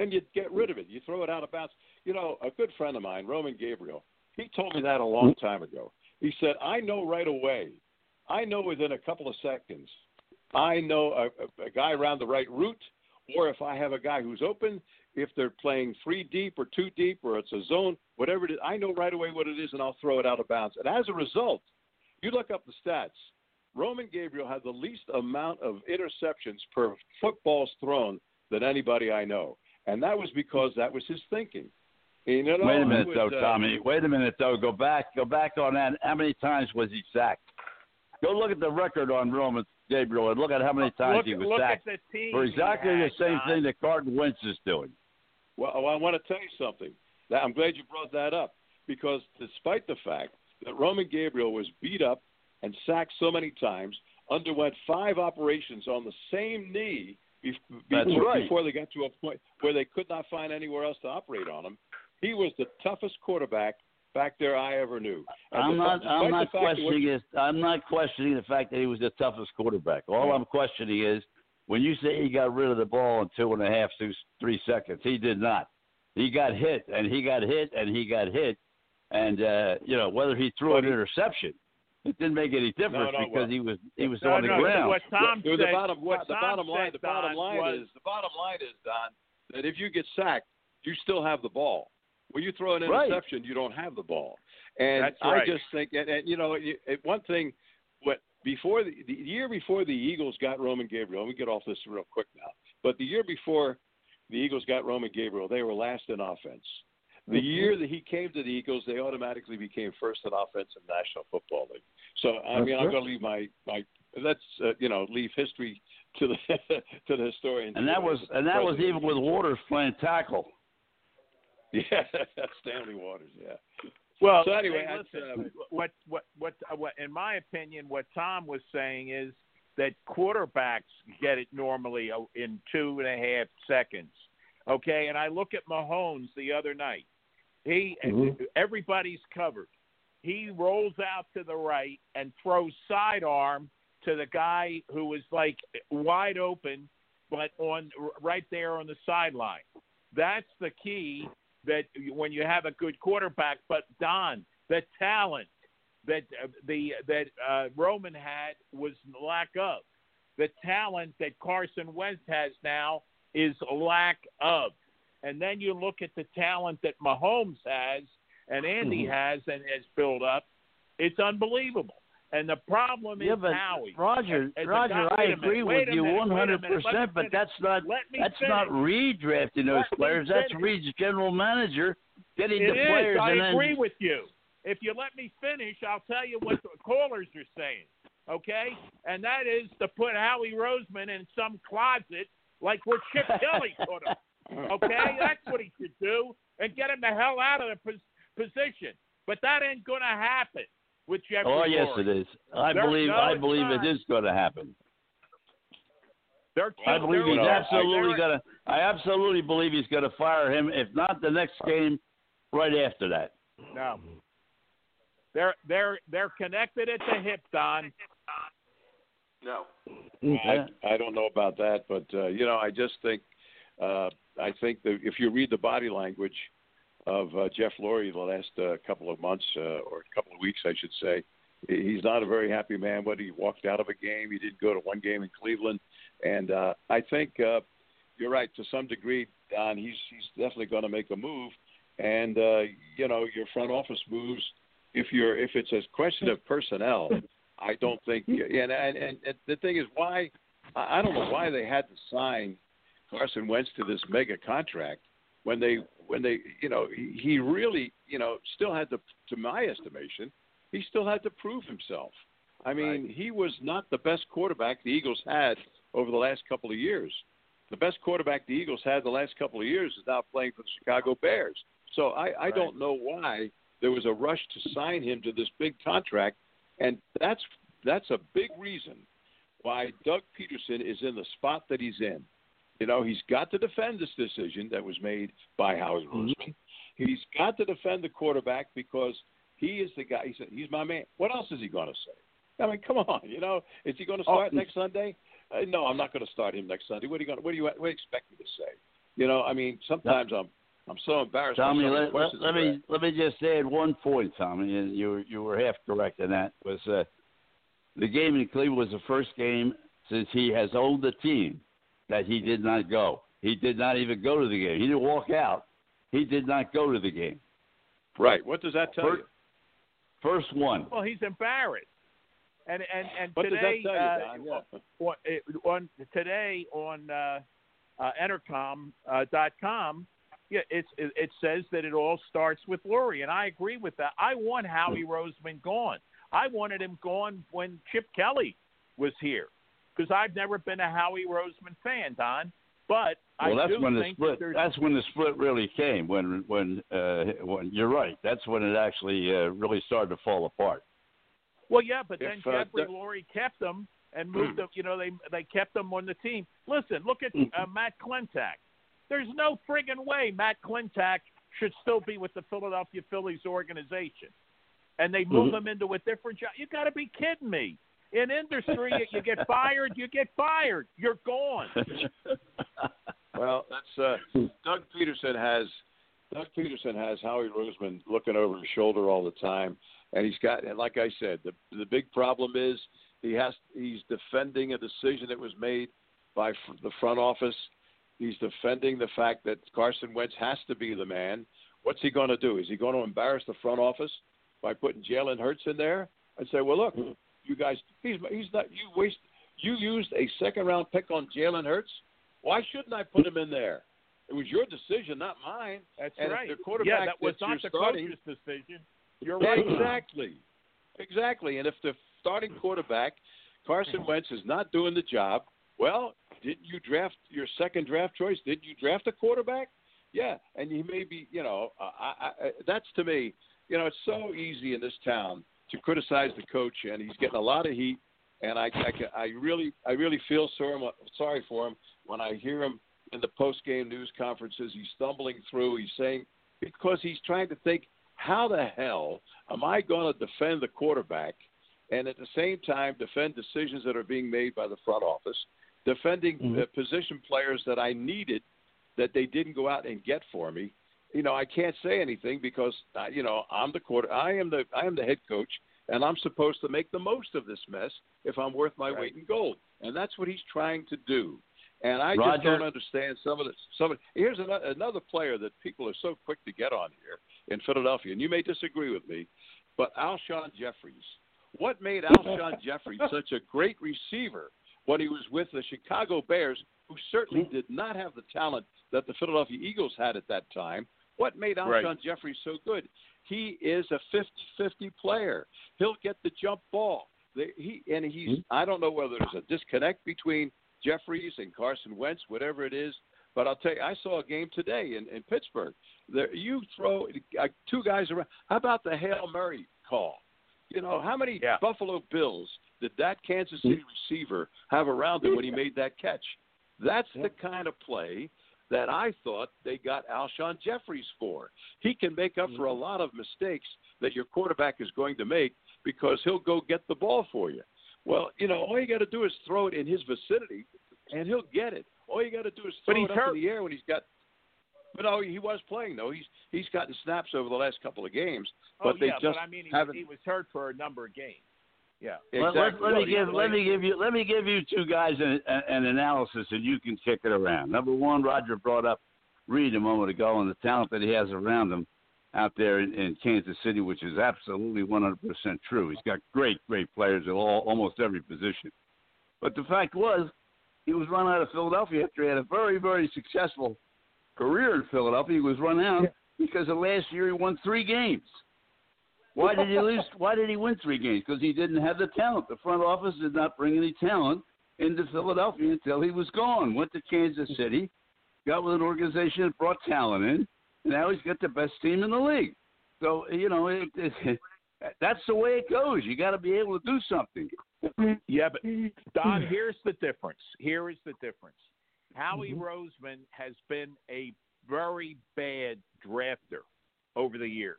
then you get rid of it. You throw it out of bounds. You know, a good friend of mine, Roman Gabriel, he told me that a long time ago. He said, I know right away. I know within a couple of seconds. I know a, a, guy around the right route, or if I have a guy who's open, if they're playing three deep or two deep, or it's a zone, whatever it is, I know right away what it is, and I'll throw it out of bounds. And as a result, you look up the stats. Roman Gabriel had the least amount of interceptions per footballs thrown than anybody I know, and that was because that was his thinking. You know, Wait a minute, would, though, uh, Tommy. Wait a minute, though. Go back. Go back on that. How many times was he sacked? Go look at the record on Roman Gabriel and look at how many times look, he was look sacked at the team for exactly the same thing that Carson Wentz is doing. Well, I want to tell you something. I'm glad you brought that up because despite the fact that Roman Gabriel was beat up and sacked so many times, underwent five operations on the same knee be- before, right. before they got to a point where they could not find anywhere else to operate on him. He was the toughest quarterback back there I ever knew. And I'm not. despite I'm not fact questioning his. I'm not questioning the fact that he was the toughest quarterback. All I'm questioning is when you say he got rid of the ball in two and a half, two, three seconds. He did not. He got hit, and he got hit, and he got hit, and uh, you know whether he threw an interception, it didn't make any difference no, because well- he was he was No, on the no, ground. What Tom the, said, the bottom, what the Tom bottom line, the bottom Don, line was, is the bottom line is Don that if you get sacked, you still have the ball. When you throw an Right. interception, you don't have the ball. And That's I right. just think, and, and you know, you- it- one thing, what before the, the year before the Eagles got Roman Gabriel, we get off this real quick now. But the year before the Eagles got Roman Gabriel, they were last in offense. The year that he came to the Eagles, they automatically became first in offense in National Football League. So I That's mean, I'm going to leave my my let's uh, you know leave history to the to the historians. and that was and that was even with Walters playing tackle. yeah that's Stanley Walters. Yeah. Well, So anyway, hey, listen, um, what what what uh, what in my opinion, what Tom was saying is that quarterbacks get it normally uh, in two and a half seconds. Okay, and I look at Mahomes the other night. He Mhm. everybody's covered. He rolls out to the right and throws sidearm to the guy who was like wide open, but on right there on the sideline. That's the key. That when you have a good quarterback, but Don, the talent that uh, the that uh, Roman had was lack of. The talent that Carson Wentz has now is lack of. And then you look at the talent that Mahomes has and Andy Mm-hmm. has and has built up. It's unbelievable. And the problem is Yeah, but Howie. Roger, As- Roger, guy- I wait a minute, agree with you minute, one wait hundred minute, percent. But that's not that's finish. not redrafting those Let players. That's. Reid's general manager getting It the is. players I and then agree with you. If you let me finish, I'll tell you what the callers are saying. Okay, and that is to put Howie Roseman in some closet like where Chip Kelly put him. Okay, that's what he should do, and get him the hell out of the pos- position. But that ain't gonna happen with Jeffrey. Oh yes, Lurie. it is. I There- believe no, I it's believe not. it is going to happen. They're I believe he's they're- absolutely going to. I absolutely believe he's going to fire him. If not the next game, right after that. No. They're they're they're connected at the hip, Don. No. I, I don't know about that, but uh, you know, I just think uh, I think that if you read the body language of uh, Jeff Lurie the last uh, couple of months uh, or a couple of weeks, I should say, he's not a very happy man. Whether he walked out of a game, he didn't go to one game in Cleveland, and uh, I think uh, you're right to some degree, Don. He's he's definitely going to make a move, and uh, you know, your front office moves. If you're if it's a question of personnel, I don't think. And and, and, and the thing is, why I don't know why they had to sign Carson Wentz to this mega contract when they when they you know he, he really you know still had to to my estimation he still had to prove himself. I mean, he was not the best quarterback the Eagles had over the last couple of years. The best quarterback the Eagles had the last couple of years is now playing for the Chicago Bears. So I, I don't know why there was a rush to sign him to this big contract, and that's that's a big reason why Doug Pederson is in the spot that he's in. You know, he's got to defend this decision that was made by Howie Roseman. He's got to defend the quarterback because he is the guy. He said, "He's my man." What else is he going to say? I mean, come on. You know, is he going to start next Sunday? Uh, no, I'm not going to start him next Sunday. What are you going? What do you what do you expect me to say? You know, I mean, sometimes I'm I'm so embarrassed. Tommy, let, let, let me let me just add one point, Tommy, and you you were half correct in that. Was uh, the game in Cleveland was the first game since he has owned the team that he did not go. He did not even go to the game. He didn't walk out. He did not go to the game. Right. What does that tell First, you? first one. Well, he's embarrassed. And and and What today, does that tell you, uh, Yeah. on, it- on today on uh, uh, Entercom uh, dot com, yeah, it's it, it says that it all starts with Lurie, and I agree with that. I want Howie Roseman gone. I wanted him gone when Chip Kelly was here, because I've never been a Howie Roseman fan, Don. But Well, I that's do when the think split. that That's when the split really came. When when uh, when you're right. That's when it actually uh, really started to fall apart. Well, yeah, but then If, uh, Jeffrey the- Lurie kept them and moved them. You know, they they kept them on the team. Listen, look at uh, Matt Klentak. There's no friggin' way Matt Klentak should still be with the Philadelphia Phillies organization, and they move Mhm. him into a different job. You got to be kidding me. In industry, you, get fired, you get fired. You're gone. Well, that's uh, Doug Pederson has Doug Pederson has Howie Roseman looking over his shoulder all the time, and he's got and like I said, the the big problem is he has he's defending a decision that was made by the front office. He's defending the fact that Carson Wentz has to be the man. What's he going to do? Is he going to embarrass the front office by putting Jalen Hurts in there and say, "Well, look, you guys, he's he's not you waste you used a second round pick on Jalen Hurts. Why shouldn't I put him in there? It was your decision, not mine. That's And right. the quarterback yeah, that was not the starting- coach's decision. You're right. Exactly. Exactly. And if the starting quarterback, Carson Wentz, is not doing the job, well, didn't you draft your second draft choice? Didn't you draft a quarterback? Yeah. And he may be, you know, uh, I, I, that's to me, you know, it's so easy in this town to criticize the coach, and he's getting a lot of heat. And I, I, I really, I really feel sorry, sorry for him when I hear him in the post-game news conferences. He's stumbling through. He's saying because he's trying to think, how the hell am I going to defend the quarterback and at the same time defend decisions that are being made by the front office, defending Mhm. uh, position players that I needed that they didn't go out and get for me. You know, I can't say anything because uh, you know I'm the quarter. I am the I am the head coach, and I'm supposed to make the most of this mess if I'm worth my weight in gold. And that's what he's trying to do. And I just don't understand some of the some. Of, here's another, another player that people are so quick to get on here in Philadelphia, and you may disagree with me, but Alshon Jeffery. What made Alshon Jeffery such a great receiver when he was with the Chicago Bears, who certainly did not have the talent that the Philadelphia Eagles had at that time? What made Alshon Right. Jeffery so good? He is a 50-50 player. He'll get the jump ball. He and he's. I don't know whether there's a disconnect between Jeffery and Carson Wentz, whatever it is. But I'll tell you, I saw a game today in, in Pittsburgh. There, you throw uh, two guys around. How about the Hail Mary call? You know, how many Yeah. Buffalo Bills did that Kansas City receiver have around him when he made that catch? That's the kind of play that I thought they got Alshon Jeffery for. He can make up for a mm-hmm. lot of mistakes that your quarterback is going to make because he'll go get the ball for you. Well, you know, all you got to do is throw it in his vicinity, and he'll get it. All you got to do is throw it up in the air when he's got. But no, he was playing though. He's he's gotten snaps over the last couple of games, oh, but oh, they just but I mean, he, haven't. he was hurt for a number of games. Yeah. Let, let, let me give let me give you let me give you two guys an, an an analysis and you can kick it around. Number one, Roger brought up Reid a moment ago and the talent that he has around him out there in, in Kansas City, which is absolutely 100% true. He's got great great players at all almost every position. But the fact was, he was run out of Philadelphia after he had a very very successful career in Philadelphia. He was run out because of last year he won three games. Why did he lose? Why did he win three games? Because he didn't have the talent. The front office did not bring any talent into Philadelphia until he was gone. Went to Kansas City, got with an organization that brought talent in, and now he's got the best team in the league. So you know, it, it, that's the way it goes. You got to be able to do something. Yeah, but Don, here's the difference. Here is the difference. Howie mm-hmm. Roseman has been a very bad drafter over the years.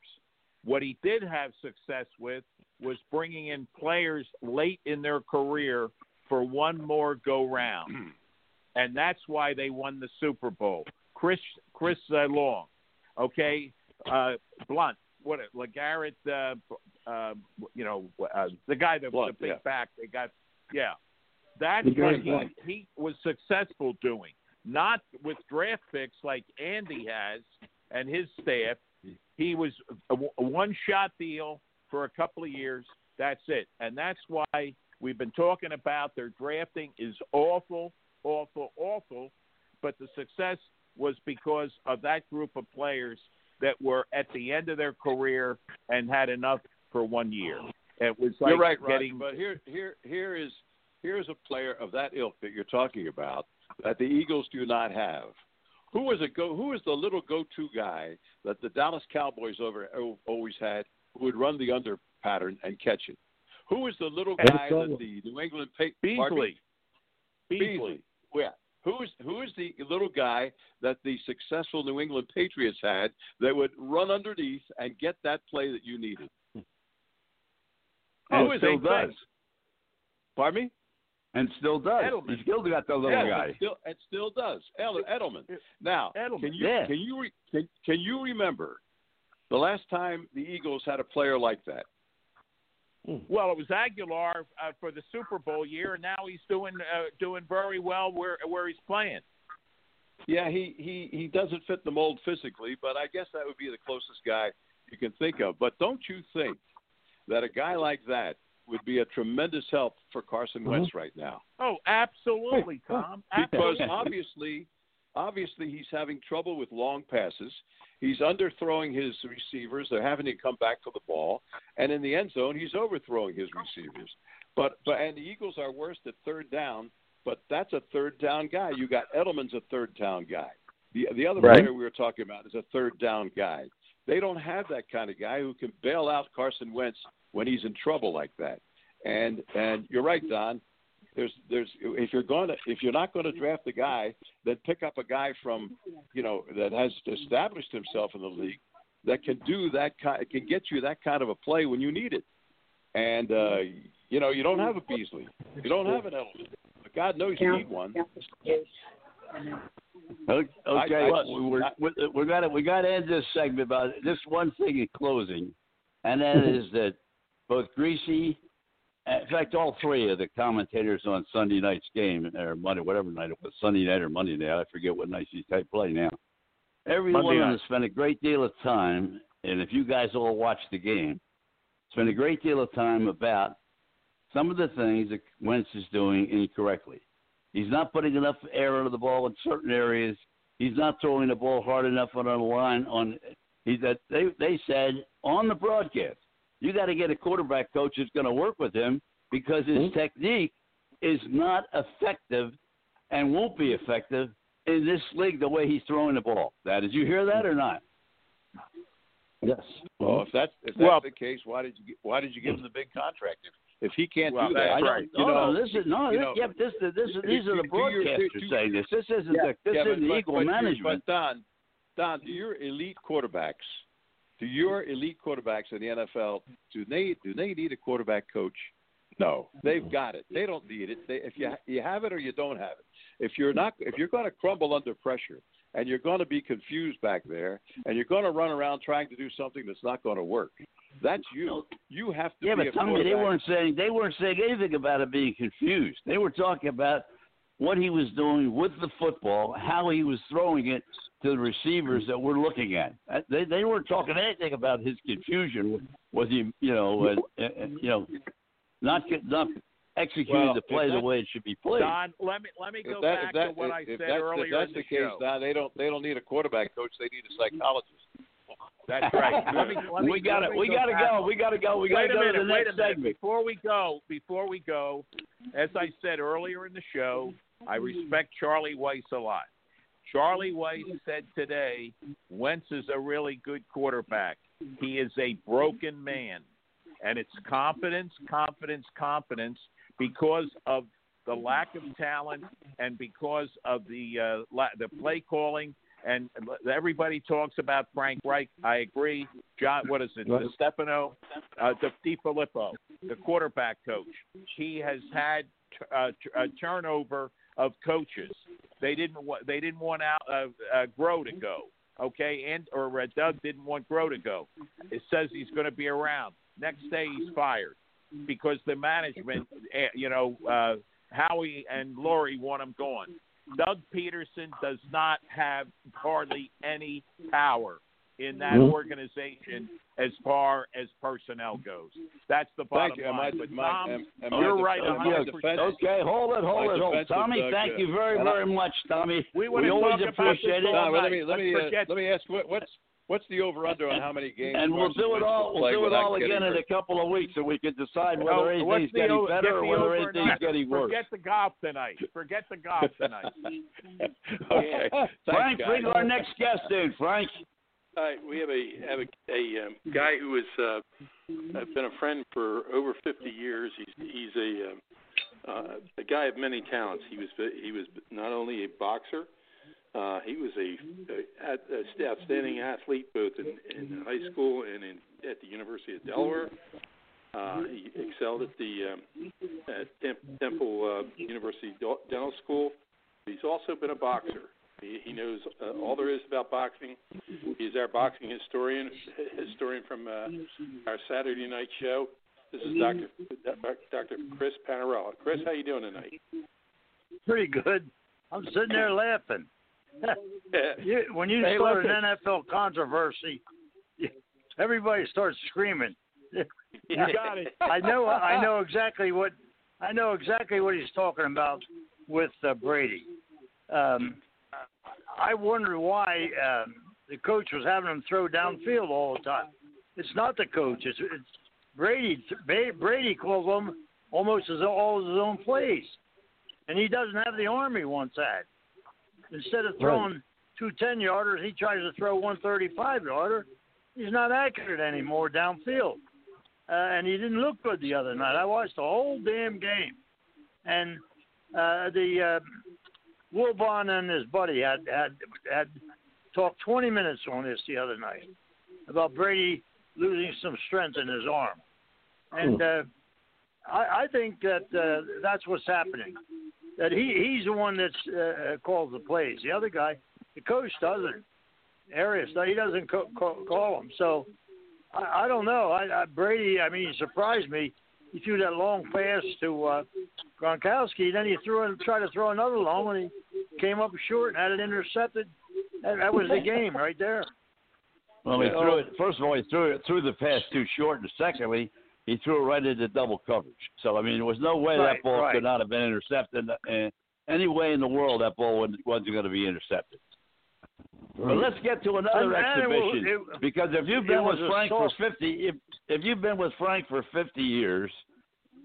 What he did have success with was bringing in players late in their career for one more go round, and that's why they won the Super Bowl. Chris Chris uh, Long, okay, uh, Blount, what LeGarrette, uh, uh, you know, uh, the guy that Blount, the big yeah. back. They got, yeah, that's LeGarrette what he, he was successful doing, not with draft picks like Andy has and his staff. He was a, a one-shot deal for a couple of years. That's it, and that's why we've been talking about their drafting is awful, awful, awful. But the success was because of that group of players that were at the end of their career and had enough for one year. It was like You're right, Roger, but here, here, here is here's a player of that ilk that you're talking about that the Eagles do not have. Who was a go? Who was the little go-to guy that the Dallas Cowboys over always had, who would run the under pattern and catch it? Who was the little guy that the New England pa- me? Beasley. Beasley. Yeah. Who's who is the little guy that the successful New England Patriots had that would run underneath and get that play that you needed? And Who is still does. Pardon me? And still does. Edelman. He still got the little yeah, guy. It still, it still does. Ed- Edelman. Now, Edelman. can you Yeah. can you re, can, can you remember the last time the Eagles had a player like that? Well, it was Agholor uh, for the Super Bowl year, and now he's doing uh, doing very well where where he's playing. Yeah, he he he doesn't fit the mold physically, but I guess that would be the closest guy you can think of. But don't you think that a guy like that would be a tremendous help for Carson Wentz mm-hmm. right now? Oh, absolutely, Tom. because obviously, obviously he's having trouble with long passes. He's underthrowing his receivers. They're having to come back for the ball, and in the end zone, he's overthrowing his receivers. But but and the Eagles are worst at third down. But that's a third down guy. You got Edelman's a third down guy. The the other Right. player we were talking about is a third down guy. They don't have that kind of guy who can bail out Carson Wentz when he's in trouble like that. And and you're right, Don there's there's if you're going to if you're not going to draft a guy, then pick up a guy from you know that has established himself in the league that can do that kind can get you that kind of a play when you need it. And uh, you know you don't have a Beasley, you don't have an Edelman. But God knows you need one. Okay, I- I- we're, we're, to we got to end this segment about just one thing in closing, and that is that both Griese, in fact, all three of the commentators on Sunday night's game or Monday, whatever night it was, Sunday night or Monday night, I forget what night these guys play now. Every Monday one of them night. spent a great deal of time, and if you guys all watched the game, spent a great deal of time about some of the things that Wentz is doing incorrectly. He's not putting enough air under the ball in certain areas. He's not throwing the ball hard enough on the line. On he that they they said on the broadcast, you got to get a quarterback coach that's going to work with him because his hmm? technique is not effective and won't be effective in this league the way he's throwing the ball. Now, did you hear that or not? Yes. Well, if that's if that's Well- the case, why did you gi- why did you give him the big contract if If he can't Well, do that, that's I right. you hold know, on, this is no, you this, know, yeah, this, this, this, these are the do your- broadcasters saying this. This isn't Yeah, the, this yeah, isn't but, equal but, management. But Don, Don, do your elite quarterbacks, do your elite quarterbacks in the NFL, do they do they need a quarterback coach? No, they've mm-hmm. got it. They don't need it. They, if you you have it or you don't have it. If you're not, if you're going to crumble under pressure, and you're going to be confused back there, and you're going to run around trying to do something that's not going to work, that's you. You have to Yeah, but me they weren't saying they weren't saying anything about it being confused. They were talking about what he was doing with the football, how he was throwing it to the receivers that we're looking at. Uh, They they weren't talking anything about his confusion Was he, you know, and, and, you know, not not executing Well, the play if the way it should be played. Don, let me let me If go that, back that, to what if, I if said that's, earlier if that's in the, the, case, show. Don, they don't they don't need a quarterback coach. They need a psychologist. That's right. Let me, let me, we got let it. me We got to go. We got to go. We got to wait a go minute, to the wait a minute. segment. Before we go, before we go, as I said earlier in the show, I respect Charlie Weis a lot. Charlie Weis said today, Wentz is a really good quarterback. He is a broken man, and it's confidence, confidence, confidence because of the lack of talent and because of the uh, la- the play calling. And everybody talks about Frank Reich. I agree. John, what is it? The Stefano, uh, the DeFilippo, the quarterback coach. He has had uh, t- a turnover of coaches. They didn't want they didn't want out uh, uh, Groh to go. Okay, and or uh, Doug didn't want Groh to go. It says he's going to be around. Next day he's fired because the management, eh, you know, uh, Howie and Lurie want him gone. Doug Pederson does not have hardly any power in that Mhm. organization as far as personnel goes. That's the bottom Thank you. Am I, line. But am I- Tom, am- am you're I right def- am on I my defensive? Okay, hold it, hold My it, hold it. Tommy, Doug, thank you very, and I- very much, Tommy. we want to always appreciate it. all let me let me uh, let me ask what, what's what's the over under on how many games? And we'll do it all. We'll do it all getting again in a couple of weeks, so we can decide Oh, whether what's anything's the getting o- better get or the whether over anything's under? getting worse. Forget the golf tonight. Forget the golf tonight. okay. Thanks, Frank, guys. bring our next guest in. Frank. Right, we have a have a, a um, guy who has uh, been a friend for over 50 years. He's he's a um, uh, a guy of many talents. He was he was not only a boxer, uh, he was a, a, a outstanding athlete both in, in high school and in at the University of Delaware. Uh, he excelled at the um, at Tem- Temple uh, University Dental School. He's also been a boxer. He, he knows uh, all there is about boxing. He's our boxing historian, historian from uh, our Saturday night show. This is Dr. Dr. Chris Panarella. Chris, how you doing tonight? Pretty good. I'm sitting there laughing. you, when you Hey, start listen. an NFL controversy, everybody starts screaming. You got it. I know. I know exactly what. I know exactly what he's talking about with uh, Brady. Um, I wonder why um, the coach was having him throw downfield all the time. It's not the coach. It's, it's Brady. Brady calls them almost as all his own plays, and he doesn't have the arm he once had. Instead of throwing two ten yarders, he tries to throw one thirty five yarder. He's not accurate anymore downfield, uh, and he didn't look good the other night. I watched the whole damn game, and uh, the uh, Wilbon and his buddy had had had talked 20 minutes on this the other night about Brady losing some strength in his arm, and uh, I, I think that uh, that's what's happening. That he he's the one that's uh, calls the plays. The other guy, the coach doesn't. Arians, he doesn't co- call, call them. So I, I don't know. I, I Brady, I mean, he surprised me. He threw that long pass to uh, Gronkowski. Then he threw and tried to throw another long one. He came up short and had it intercepted. That, that was the game right there. Well, he Yeah. threw it. First of all, he threw it threw the pass too short, and secondly, he threw it right into double coverage. So I mean, there was no way Right, that ball right. could not have been intercepted. And any way in the world that ball wasn't- wasn't going to be intercepted. But let's get to another And- and it exhibition it- because if you've been with Frank for fifty, if if you've been with Frank for fifty years,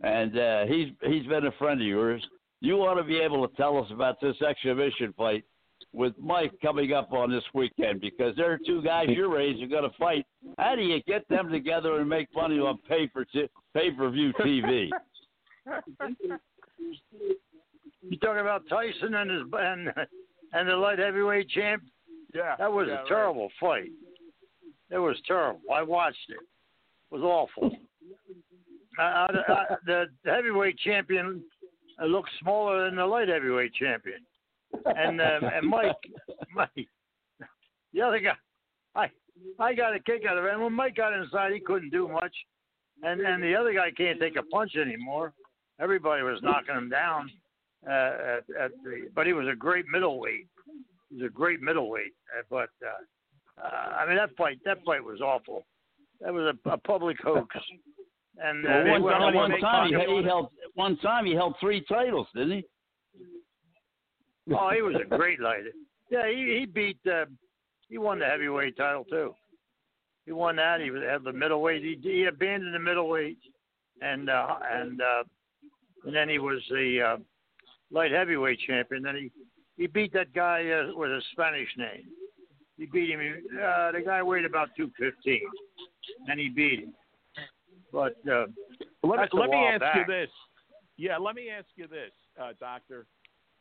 and uh, he's he's been a friend of yours, you ought to be able to tell us about this exhibition fight with Mike coming up on this weekend because there are two guys your age are going to fight. How do you get them together and make money on pay per pay per view TV? You talking about Tyson and his and and the light heavyweight champ? Yeah, That was yeah, a terrible fight. It was terrible. I watched it. It was awful. uh, uh, the- the heavyweight champion looked smaller than the light heavyweight champion, and uh, and Mike, Mike, the other guy, I I got a kick out of it. And when Mike got inside, he couldn't do much, and and the other guy can't take a punch anymore. Everybody was knocking him down. Uh, at, at the, but he was a great middleweight. He was a great middleweight. Uh, but uh, uh, I mean, that fight that fight was awful. That was a, a public hoax. And uh, Well, one, time, one time he, he held one time he held three titles, didn't he? Oh, he was a great lighter. Yeah, he he beat. Uh, he won the heavyweight title too. He won that. He had the middleweight. He he abandoned the middleweight, and uh, and uh, and then he was the uh, light heavyweight champion. Then he he beat that guy uh, with a Spanish name. He beat him. Uh, the guy weighed about two fifteen, and he beat him. But uh, Let, a let me ask back. you this. Yeah, let me ask you this, uh, Doctor.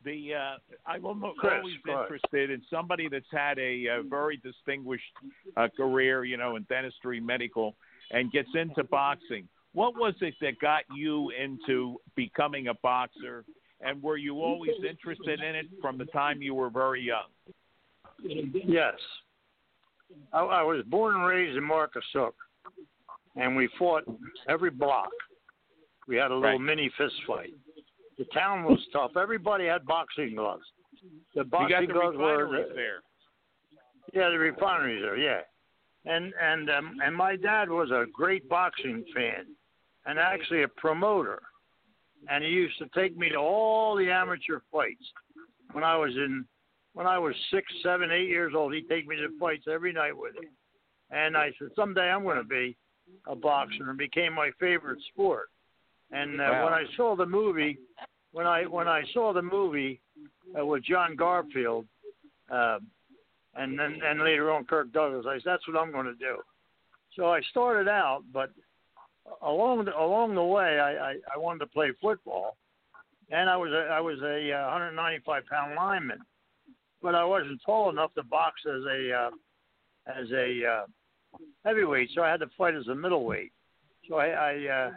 The uh, I'm almost Chris, always interested in somebody that's had a, uh very distinguished uh, career, you know, in dentistry, medical, and gets into boxing. What was it that got you into becoming a boxer? And were you always interested in it from the time you were very young? Yes. I, I was born and raised in Marcus Hook, and we fought every block. We had a little Right. mini fist fight. The town was tough. Everybody had boxing gloves. The boxing the gloves were there. yeah, the refineries there, yeah. And and um, and my dad was a great boxing fan, and actually a promoter. And he used to take me to all the amateur fights. When I was in, when I was six, seven, eight years old, he'd take me to fights every night with him. And I said, someday I'm going to be a boxer, and became my favorite sport. And uh, Wow. when I saw the movie, when I when I saw the movie uh, with John Garfield, uh, and then and later on Kirk Douglas. I said, that's what I'm going to do. So I started out, but along the, along the way, I, I, I wanted to play football, and I was a, I was a uh, 195 pound lineman, but I wasn't tall enough to box as a uh, as a uh, heavyweight, so I had to fight as a middleweight. So I, I uh,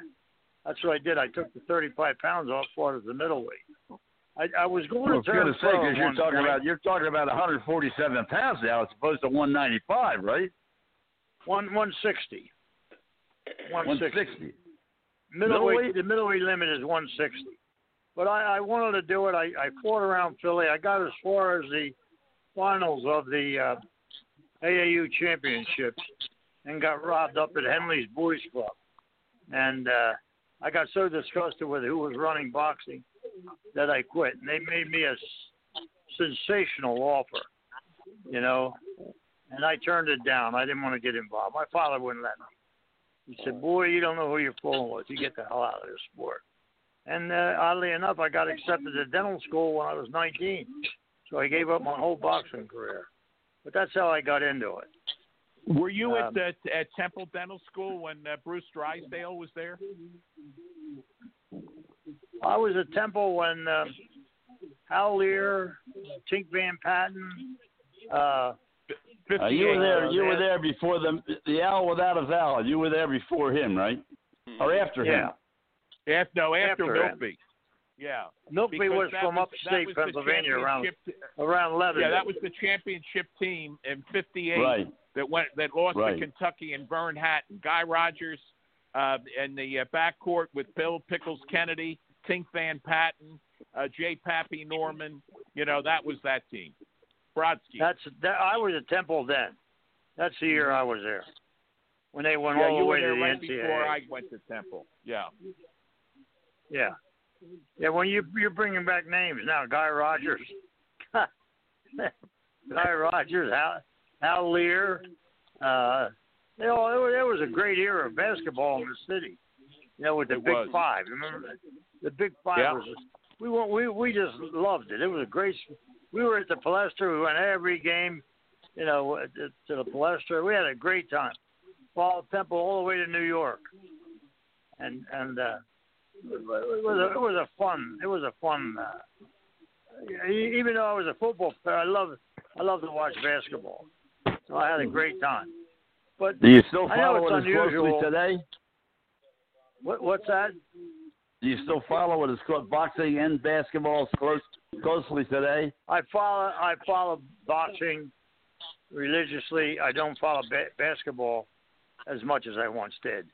that's what I did. I took the 35 pounds off, fought as a middleweight. I, I was going I was to going turn to say pro because you're talking point. about you're talking about 147 pounds now as opposed to 195, right? one 160. 160. Middleweight, Middleweight? the middleweight limit is 160. But I, I wanted to do it. I, I fought around Philly. I got as far as the finals of the uh, AAU championships and got robbed up at Henley's Boys Club. And uh, I got so disgusted with who was running boxing that I quit. And they made me a s- sensational offer, you know, and I turned it down. I didn't want to get involved. My father wouldn't let me. He said, "Boy, you don't know who you're fooling with. You get the hell out of this sport." And uh, oddly enough, I got accepted to dental school when I was 19, so I gave up my whole boxing career. But that's how I got into it. Were you Um, at uh, at Temple Dental School when uh, Bruce Drysdale was there? I was at Temple when uh, Hal Lear, Tink Van Patton, uh, Uh, you were there. You were there before the the owl without a vowel. You were there before him, right? Or after him? yeah. After, no, after, After him. Mlkvy. Yeah. Mlkvy because was from was- upstate was Pennsylvania, around around Lebanon. Yeah, that was the championship team in '58 Right. that went that lost Right. to Kentucky and Vern Hatton. Guy Rodgers uh, and the uh, backcourt with Bill Pickles Kennedy, Tink Van Patton, uh, J. Pappy Norman. You know that was that team. Brodsky. That's that. I was at Temple then. That's the year I was there when they went yeah, all the way to the right NCAA. before I went to Temple. Yeah. Yeah, yeah. When you you're bringing back names now, Guy Rodgers, Guy Rodgers, Hal, Hal Lear. Uh, you know, it was, it was a great era of basketball in the city. You know, with the It Big was. Five. Remember that? The Big Five Yeah. was. We we we just loved it. It was a great we were at the Palestra. We went every game, you know, to the Palestra. We had a great time. Followed Temple all the way to New York, and and uh, it was a, it was a fun it was a fun. Uh, even though I was a football player, I love I love to watch basketball. So I had a great time. But Do you still follow it as closely today? what, what's that? Do you still follow it as close, boxing and basketball close, closely today? I follow I follow boxing religiously. I don't follow ba- basketball as much as I once did.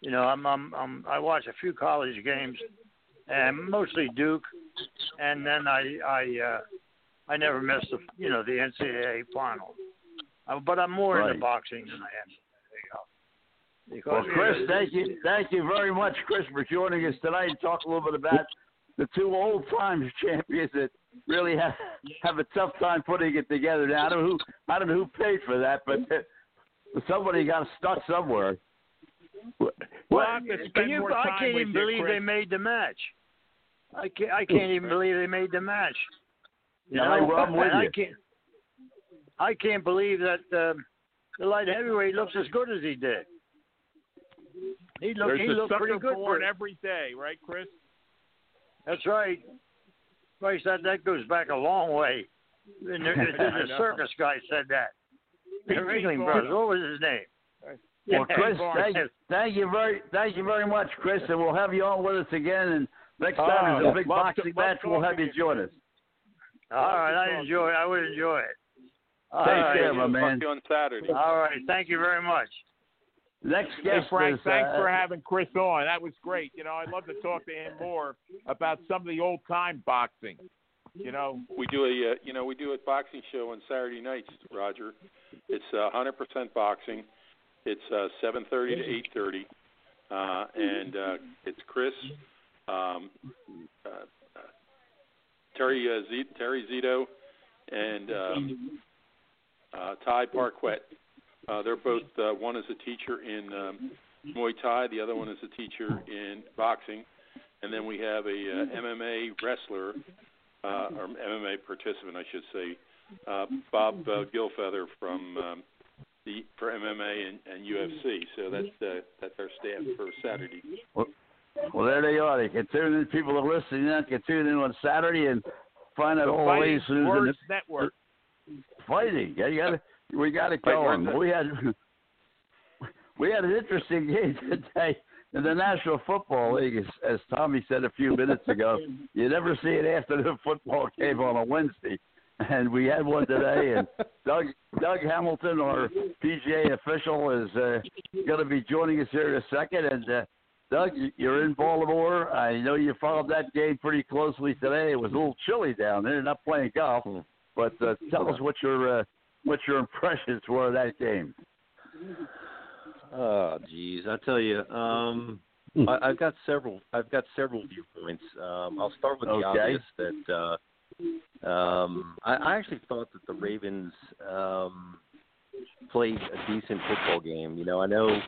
You know, I'm, I'm I'm I watch a few college games, and mostly Duke, and then I I uh, I never missed the you know the NCAA final. Uh, but I'm more Right. into boxing than I am. Because, Well, Chris, thank you, thank you very much, Chris, for joining us tonight and talk a little bit about the two old time champions that really have have a tough time putting it together. Now, I don't know who I don't know who paid for that, but somebody got stuck somewhere. We'll Well, have can you, I can't even believe Chris. they made the match. I can't. I can't even believe they made the match. You No, know, well, I'm with and I you. can't. I can't believe that um, the light heavyweight looks as good as he did. He looked. There's he a looked sucker pretty good for it every day, right, Chris? That's right. Christ, that that goes back a long way. And the, the, the circus guy said that. The Pete Ringling Barnum. Brothers. What was his name? Well, Chris, Barnes. thank, thank you very, thank you very much, Chris, and we'll have you on with us again. And next time Oh, there's a big love to- boxing love match, we'll have you join us. All right, I enjoy. I would enjoy it. All Take right. care, my man. Talk to you on Saturday. All right. Thank you very much. Next Hey, guest Frank, is, thanks uh, for having Chris on. That was great. You know, I'd love to talk to him more about some of the old time boxing. You know, We do a uh, you know we do a boxing show on Saturday nights, Roger. It's uh, 100% boxing. It's uh, 7:30 to 8:30, uh, and uh, it's Chris, um, uh, uh, Terry uh, Z- Terry Zito, and um, uh, Ty Parquet. Uh, they're both uh, one is a teacher in um, Muay Thai, the other one is a teacher in boxing, and then we have a uh, MMA wrestler uh, or MMA participant, I should say, uh, Bob uh, Gilfeather from um, the for MMA and, and UFC. So that's uh, that's our staff for Saturday. Well, there they are. They can tune in. People are listening. They can tune in on Saturday and find out the all the Fighting latest news in Words the Network. fighting. Yeah, you got to. We got it Fight going. Words We had we had an interesting game today in the National Football League, as, as Tommy said a few minutes ago. You never see an afternoon football game on a Wednesday, and we had one today. And Doug Doug Hamilton, our PGA official, is uh, going to be joining us here in a second. And uh, Doug, you- you're in Baltimore. I know you followed that game pretty closely today. It was a little chilly down there. Not playing golf, but uh, tell us what your uh, what your impressions were of that game. Oh, geez, I tell you, um, I, I've got several. I've got several viewpoints. Um, I'll start with the Okay. obvious that uh, um, I, I actually thought that the Ravens um, played a decent football game. You know, I know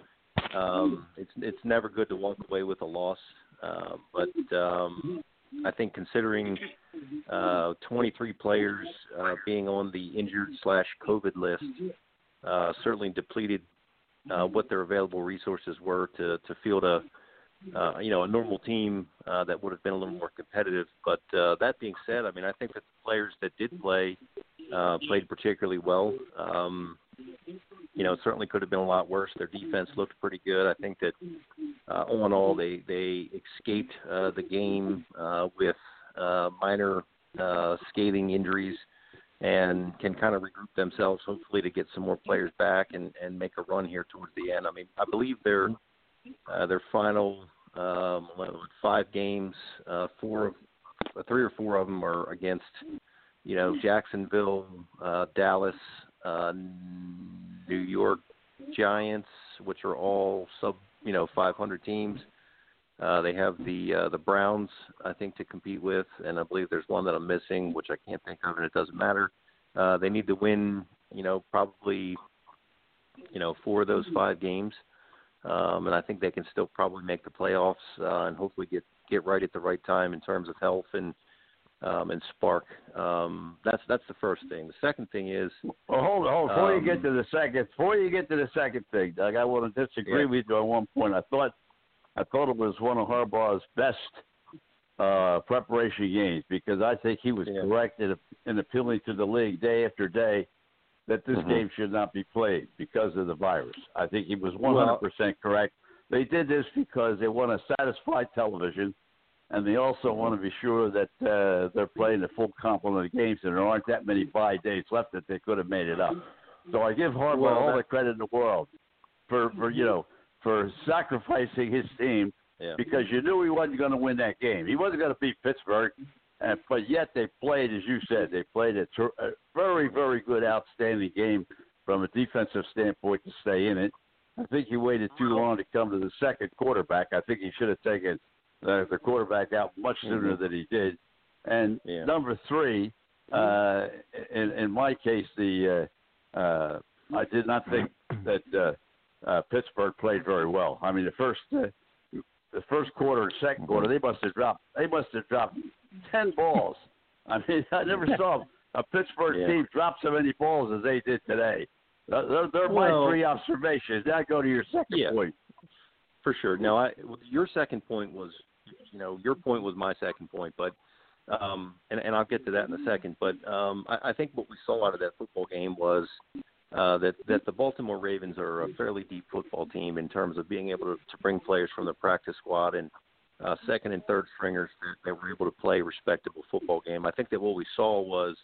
um, it's it's never good to walk away with a loss, uh, but um, I think considering uh, 23 players uh, being on the injured slash COVID list uh, certainly depleted uh, what their available resources were to to field a uh, you know a normal team uh, that would have been a little more competitive. But uh, that being said, I mean I think that the players that did play uh, played particularly well. Um, you know, it certainly could have been a lot worse. Their defense looked pretty good. I think that uh, all in all, they they escaped uh, the game uh, with uh, minor uh, scathing injuries and can kind of regroup themselves, hopefully, to get some more players back and and make a run here towards the end. I mean, I believe their uh, their final um, five games, uh, four, of- uh, three or four of them are against, you know, Jacksonville, uh, Dallas, uh, New York Giants, which are all sub, you know, 500 teams. Uh, they have the uh, the Browns, I think, to compete with, and I believe there's one that I'm missing, which I can't think of, and it doesn't matter. Uh, they need to win, you know, probably, you know, four of those five games, um, and I think they can still probably make the playoffs uh, and hopefully get get right at the right time in terms of health and um, and spark. Um, that's that's the first thing. The second thing is Well, hold on. Before Um, you get to the second, before you get to the second thing, Doug, I want to disagree Yeah. with you on one point. I thought, I thought it was one of Harbaugh's best uh, preparation games because I think he was Yeah. correct in, in appealing to the league day after day that this Mhm. game should not be played because of the virus. I think he was 100% correct. They did this because they want to satisfy television, and they also want to be sure that uh, they're playing the full complement of games, and there aren't that many bye days left that they could have made it up. So I give Harbaugh Well, all the credit in the world for for you know for sacrificing his team yeah. because you knew he wasn't going to win that game. He wasn't going to beat Pittsburgh, and, but yet they played, as you said, they played a, ter- a very, very good, outstanding game from a defensive standpoint to stay in it. I think he waited too long to come to the second quarterback. I think he should have taken the, the quarterback out much sooner than he did. And Yeah. number three, uh, in, in my case, the uh, uh, I did not think that uh, uh, Pittsburgh played very well. I mean, the first uh, the first quarter and second quarter, they must have dropped. They must have dropped ten balls. I mean, I never saw a Pittsburgh Yeah. team drop so many balls as they did today. They're, they're, they're Well- my three observations. Now go to your second Yeah. point. For sure. Now, I your second point was, you know, your point was my second point, but um, and and I'll get to that in a second. But um, I, I think what we saw out of that football game was uh, that that the Baltimore Ravens are a fairly deep football team in terms of being able to, to bring players from the practice squad and uh, second and third stringers that, that were able to play respectable football game. I think that what we saw was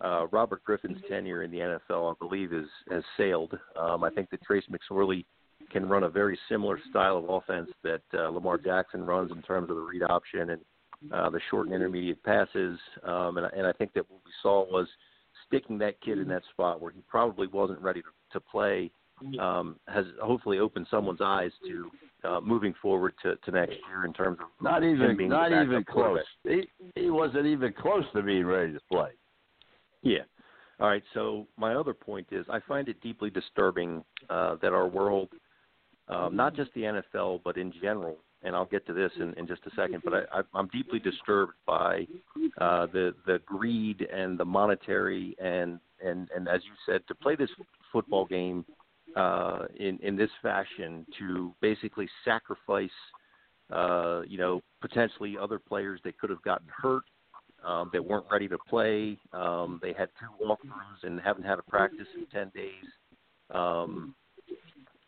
uh, Robert Griffin's tenure in the NFL, I believe, is has sailed. Um, I think that Trace McSorley can run a very similar style of offense that uh, Lamar Jackson runs in terms of the read option and uh, the short and intermediate passes. Um, and, and I think that what we saw was sticking that kid in that spot where he probably wasn't ready to, to play um, has hopefully opened someone's eyes to uh, moving forward to, to next year in terms of Not even, being not even close. He he wasn't even close to being ready to play. Yeah. All right. So my other point is, I find it deeply disturbing uh, that our world, um, not just the NFL, but in general, and I'll get to this in, in just a second, but I, I, I'm deeply disturbed by uh, the the greed and the monetary and and and as you said, to play this football game uh, in in this fashion to basically sacrifice, uh, you know, potentially other players that could have gotten hurt um, that weren't ready to play. Um, they had two walkthroughs and haven't had a practice in ten days. Um,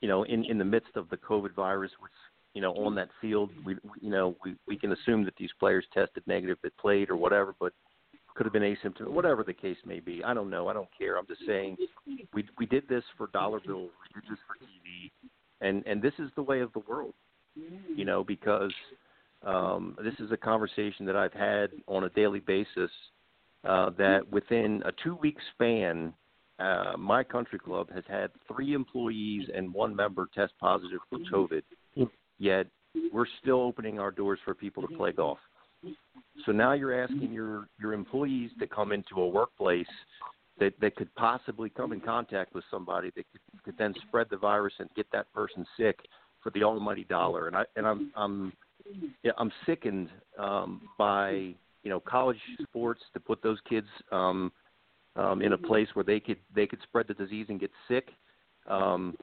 you know, in in the midst of the COVID virus, which you know on that field, we you know we we can assume that these players tested negative that played or whatever, but could have been asymptomatic, whatever the case may be. I don't know. I don't care. I'm just saying we we did this for dollar bills. We did this for TV, and and this is the way of the world. You know, because um, this is a conversation that I've had on a daily basis. Uh, that within a two-week span, uh, my country club has had three employees and one member test positive for COVID. Yet we're still opening our doors for people to play golf. So now you're asking your your employees to come into a workplace that that could possibly come in contact with somebody that could, could then spread the virus and get that person sick for the almighty dollar. And I and I'm I'm yeah, I'm sickened um, by you know college sports to put those kids um, um, in a place where they could they could spread the disease and get sick. Um,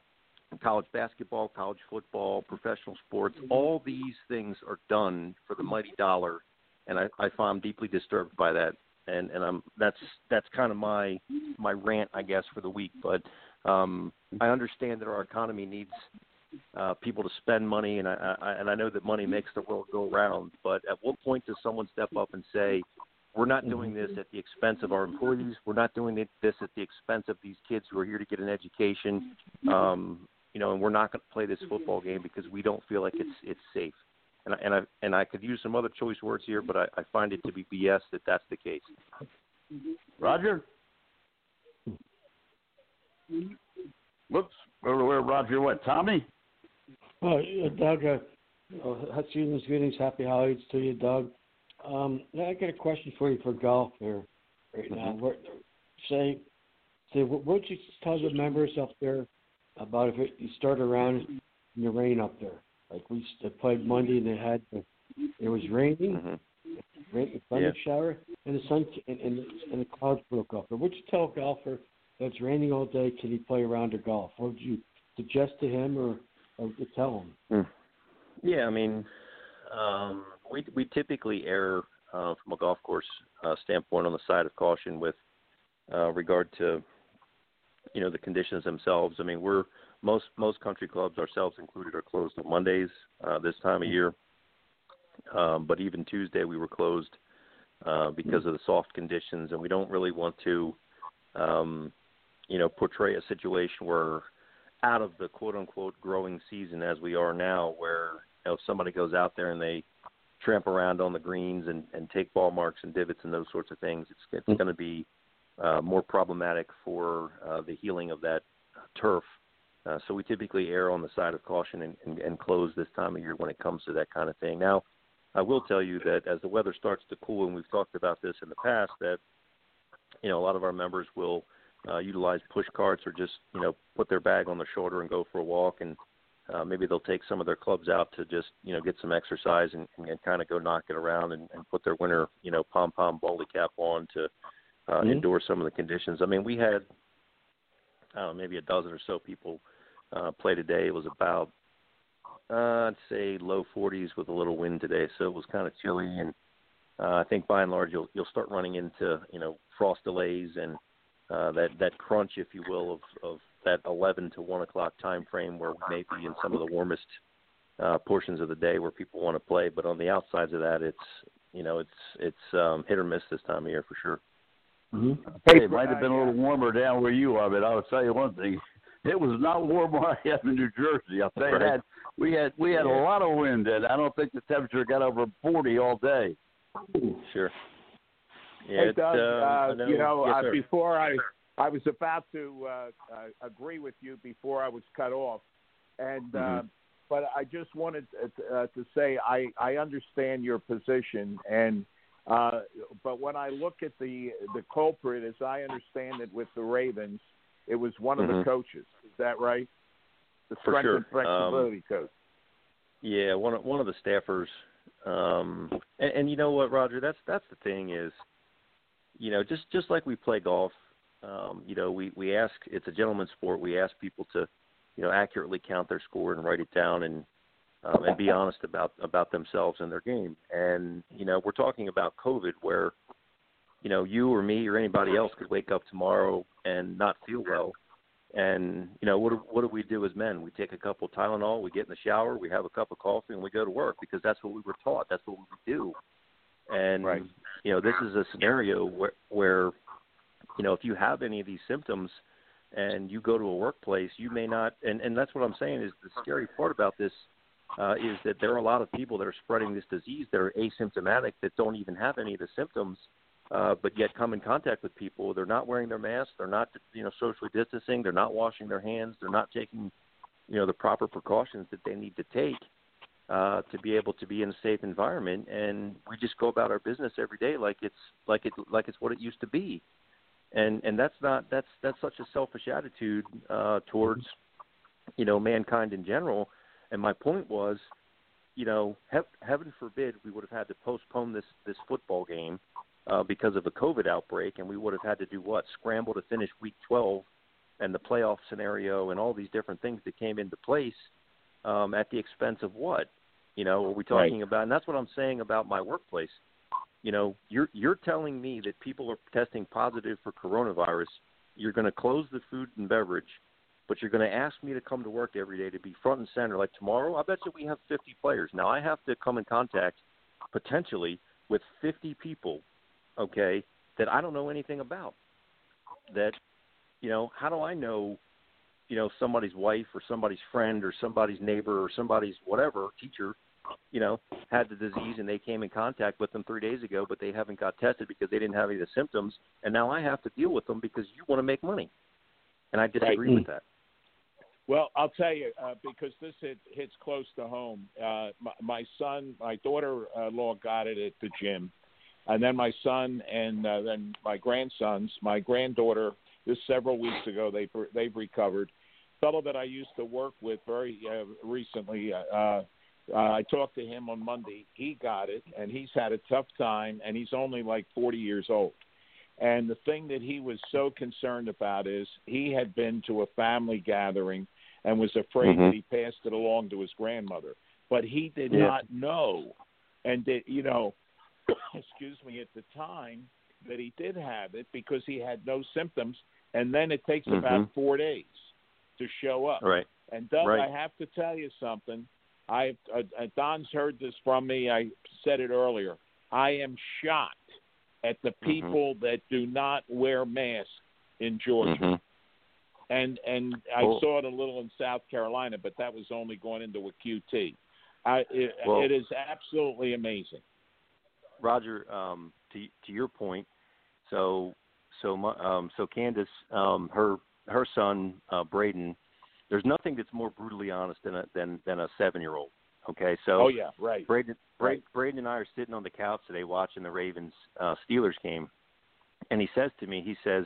college basketball, college football, professional sports, all these things are done for the mighty dollar, and I, I find I'm deeply disturbed by that. And and I'm that's that's kind of my my rant, I guess, for the week. But um, I understand that our economy needs uh, people to spend money, and I, I and I know that money makes the world go round. But at what point does someone step up and say, "We're not doing this at the expense of our employees. We're not doing this at the expense of these kids who are here to get an education." Um, you know, and we're not going to play this football game because we don't feel like it's it's safe. And I, and I and I could use some other choice words here, but I, I find it to be BS that that's the case. Roger. Whoops. Where, where Roger went? Tommy? Oh, yeah, Doug, uh, uh, season's greetings, happy holidays to you, Doug. Um, I got a question for you for golf here right now. Mhm. What, say, say, what would you tell the members up there about if it, you start around in the rain up there? Like we played Monday and they had it was raining, Mhm. rained the thunder shower, and the sun and, and, and the clouds broke up. Or would you tell a golfer that's raining all day, can he play around a golf? What would you suggest to him or, or tell him? Mm. Yeah, I mean, um, we we typically err uh, from a golf course uh, standpoint on the side of caution with uh, regard to you know the conditions themselves. I mean, we're most most country clubs, ourselves included, are closed on Mondays uh, this time of year. Um, but even Tuesday we were closed uh, because of the soft conditions, and we don't really want to, um, you know, portray a situation where out of the quote unquote growing season as we are now, where you know if somebody goes out there and they tramp around on the greens and, and take ball marks and divots and those sorts of things, it's it's going to be uh, more problematic for uh, the healing of that turf. Uh, so we typically err on the side of caution and, and, and close this time of year when it comes to that kind of thing. Now, I will tell you that as the weather starts to cool, and we've talked about this in the past, that you know a lot of our members will uh, utilize push carts or just you know put their bag on their shoulder and go for a walk, and uh, maybe they'll take some of their clubs out to just you know get some exercise and, and, and kind of go knock it around and, and put their winter you know pom pom baldy cap on to uh, Mhm. endure some of the conditions. I mean, we had I don't know, maybe a dozen or so people uh, play today. It was about uh, I'd say low 40s with a little wind today, so it was kind of chilly. And uh, I think by and large you'll you'll start running into you know frost delays and uh, that that crunch, if you will, of of that 11 to 1 o'clock time frame where we may be in some of the warmest uh, portions of the day where people want to play. But on the outsides of that, it's you know it's it's um, hit or miss this time of year for sure. Mm-hmm. Hey, it might have been a little warmer down where you are, but I'll tell you one thing: it was not warm where I am in New Jersey. I'll tell you Right. that. We had we had Yeah. a lot of wind, and I don't think the temperature got over forty all day. Sure. Yeah, hey, it's, Doug, um, uh, you know, yes, uh, before I, I was about to uh, uh, agree with you before I was cut off, and uh, Mhm. but I just wanted uh, uh, to say I I understand your position, and uh, but when I look at the the culprit, as I understand it, with the Ravens, it was one of the Mhm. coaches. Is that right? The strength sure. and flexibility coach. Yeah, one of one of the staffers, um, and, and you know what, Roger? That's that's the thing is, you know, just just like we play golf, um, you know, we we ask it's a gentleman's sport. We ask people to, you know, accurately count their score and write it down and um, and be honest about about themselves and their game. And you know, we're talking about COVID, where you know you or me or anybody else could wake up tomorrow and not feel well. And you know what? Do, what do we do as men? We take a couple Tylenol, we get in the shower, we have a cup of coffee, and we go to work because that's what we were taught. That's what we do. And Right. you know, this is a scenario where, where you know if you have any of these symptoms and you go to a workplace, you may not. And and that's what I'm saying is the scary part about this uh, is that there are a lot of people that are spreading this disease that are asymptomatic that don't even have any of the symptoms uh, but yet come in contact with people. They're not wearing their masks. They're not, you know, socially distancing. They're not washing their hands. They're not taking, you know, the proper precautions that they need to take uh, to be able to be in a safe environment. And we just go about our business every day like it's like it like it's what it used to be. And and that's not that's that's such a selfish attitude uh, towards, you know, mankind in general. And my point was, you know, he- heaven forbid we would have had to postpone this this football game uh, because of a COVID outbreak, and we would have had to do what? Scramble to finish Week 12 and the playoff scenario and all these different things that came into place um, at the expense of what? You know, are we talking about? And that's what I'm saying about my workplace. You know, you're you're telling me that people are testing positive for coronavirus. You're going to close the food and beverage, but you're going to ask me to come to work every day to be front and center. Like tomorrow, I bet you we have 50 players. Now I have to come in contact potentially with 50 people okay, that I don't know anything about. That, you know, how do I know, you know, somebody's wife or somebody's friend or somebody's neighbor or somebody's whatever teacher, you know, had the disease and they came in contact with them three days ago, but they haven't got tested because they didn't have any of the symptoms, and now I have to deal with them because you want to make money, and I disagree with that. Well, I'll tell you uh, because this hit, hits close to home. Uh, my, my son, my daughter-in-law got it at the gym, and then my son and uh, then my grandsons. My granddaughter, this several weeks ago, they they've recovered. Fellow that I used to work with very uh, recently, uh, Uh, I talked to him on Monday. He got it, and he's had a tough time, and he's only like 40 years old. And the thing that he was so concerned about is he had been to a family gathering and was afraid Mhm. that he passed it along to his grandmother, but he did Yeah. not know, and that you know, excuse me, at the time that he did have it because he had no symptoms, and then it takes about Mhm. four days to show up. Right. And Doug, Right. I have to tell you something. I uh, uh, Don's heard this from me. I said it earlier. I am shocked at the Mm-hmm. people that do not wear masks in Georgia. Mhm. And and I Well- saw it a little in South Carolina, but that was only going into a QT. I, it, Well- it is absolutely amazing. Roger, um, to to your point, so so my, um, so Candace, um, her her son uh, Braden, there's nothing that's more brutally honest than a than than a seven year old. Okay, so oh yeah, right. Braden, Right. Braden, and I are sitting on the couch today watching the Ravens uh, Steelers game, and he says to me, he says,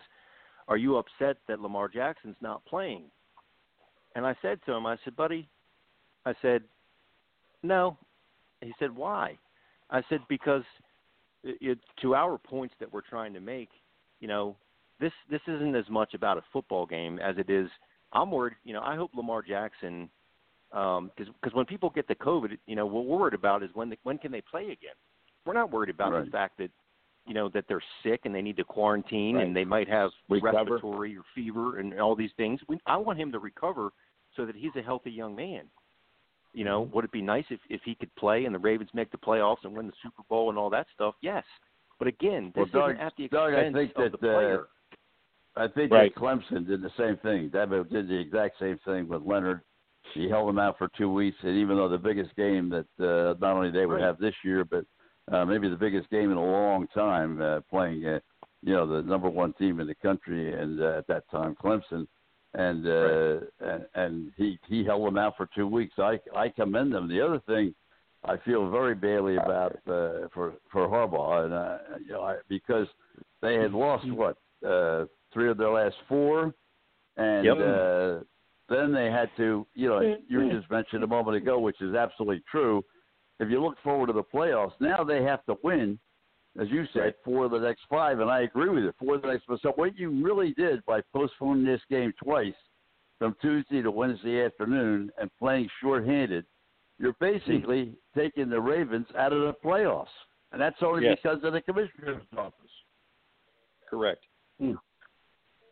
"Are you upset that Lamar Jackson's not playing?" And I said to him, I said, "Buddy," I said, "No." He said, "Why?" I said, "Because it, it, to our points that we're trying to make, you know, this this isn't as much about a football game as it is. I'm worried. You know, I hope Lamar Jackson." because because when people get the COVID, you know, what we're worried about is when they, when can they play again. We're not worried about Right. the fact that you know that they're sick and they need to quarantine Right. and they might have Recover. respiratory or fever and all these things. We, I want him to recover so that he's a healthy young man. You know, Mm-hmm. would it be nice if if he could play and the Ravens make the playoffs and win the Super Bowl and all that stuff? Yes, but again, this Well, Doug- isn't at the Doug, I expense think of that, the uh, player. I think Right. that Clemson did the same thing. Dabo did the exact same thing with Leonard. He held him out for two weeks, and even though the biggest game that uh, not only they would Right. have this year, but uh, maybe the biggest game in a long time, uh, playing, uh, you know, the number one team in the country, and uh, at that time, Clemson, and uh, and, and he he held them out for two weeks. I I commend them. The other thing I feel very badly about uh, for for Harbaugh, and uh, you know, I, because they had lost what uh, three of their last four, and Yep. uh, then they had to, you know, you just mentioned a moment ago, which is absolutely true. If you look forward to the playoffs, now they have to win, as you said, four of the next five, and I agree with you. Four of the next. So what you really did by postponing this game twice, from Tuesday to Wednesday afternoon, and playing shorthanded, you're basically taking the Ravens out of the playoffs, and that's only Yes. because of the commissioner's office. Correct. Hmm.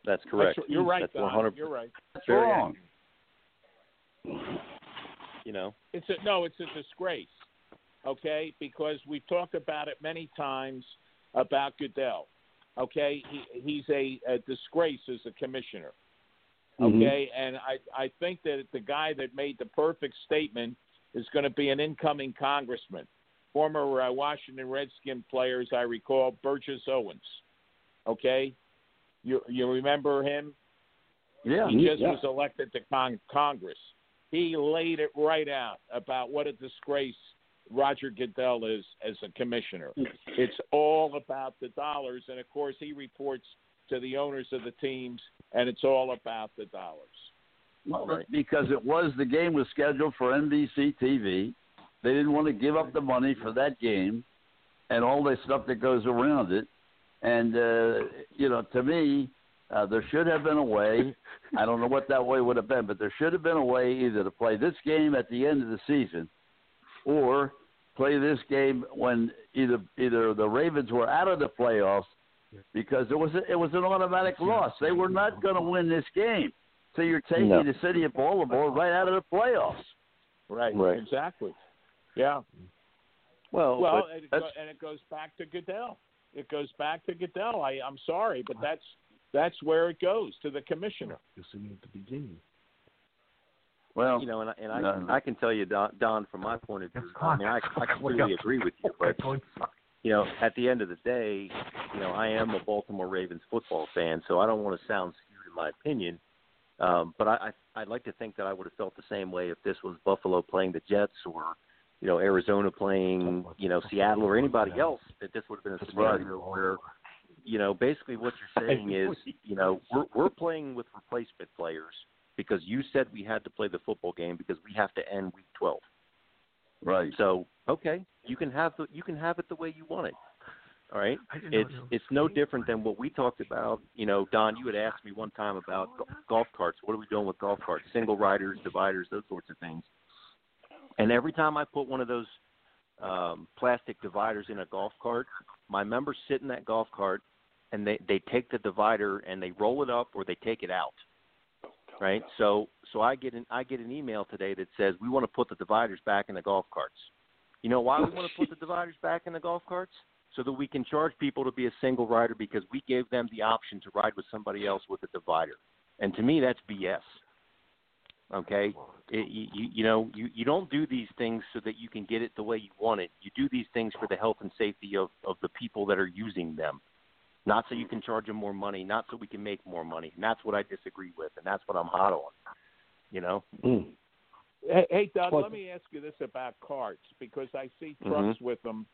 That's correct. That's- you're right, That's Don. 100. You're right. That's Very wrong. You know. It's a no, it's a disgrace. Okay, because we've talked about it many times about Goodell. Okay, he he's a, a disgrace as a commissioner. Mm-hmm. Okay, and I I think that the guy that made the perfect statement is going to be an incoming congressman, former uh, Washington Redskin player, as I recall, Burgess Owens. Okay, you you remember him? Yeah. He just yeah. was elected to con- Congress. He laid it right out about what a disgrace Roger Goodell is as a commissioner. It's all about the dollars, and of course, he reports to the owners of the teams, and it's all about the dollars. Well, because it was the game was scheduled for NBC TV. They didn't want to give up the money for that game and all the stuff that goes around it. And uh, you know, to me, uh, there should have been a way. I don't know what that way would have been, but there should have been a way either to play this game at the end of the season, or play this game when either either the Ravens were out of the playoffs because it was a, it was an automatic loss. They were not going to win this game. So you're taking No. the city of Baltimore right out of the playoffs. Right. Right. Exactly. Yeah. Well, Well, and it, go, and it goes back to Goodell. It goes back to Goodell. I, I'm sorry, but that's that's where it goes to the commissioner. you Well, you know, and I, and I, No, no. I can tell you, Don, Don, from my point of view, I mean, I, I completely agree with you, but you know, at the end of the day, you know, I am a Baltimore Ravens football fan, so I don't want to sound skewed in my opinion. Um, but I, I, I'd like to think that I would have felt the same way if this was Buffalo playing the Jets or, you know, Arizona playing, you know, Seattle or anybody else. That this would have been a scenario where, you know, basically what you're saying is, you know, we're we're playing with replacement players because you said we had to play the football game because we have to end week 12. Right. So okay, you can have the you can have it the way you want it. All right. I didn't know It's it's no different than what we talked about. You know, Don, you had asked me one time about go- golf carts. What are we doing with golf carts? Single riders, dividers, those sorts of things. And every time I put one of those um, plastic dividers in a golf cart, my members sit in that golf cart and they they take the divider and they roll it up or they take it out. Right? So so I get an I get an email today that says we want to put the dividers back in the golf carts. You know why we want to put the dividers back in the golf carts? So that we can charge people to be a single rider because we gave them the option to ride with somebody else with a divider. And to me that's BS. Okay, it, you, you you know you you don't do these things so that you can get it the way you want it. You do these things for the health and safety of of the people that are using them, not so you can charge them more money, not so we can make more money. And that's what I disagree with, and that's what I'm hot on. You know. Mm. Hey, hey Doug, What- let me ask you this about carts because I see Mhm. trucks with them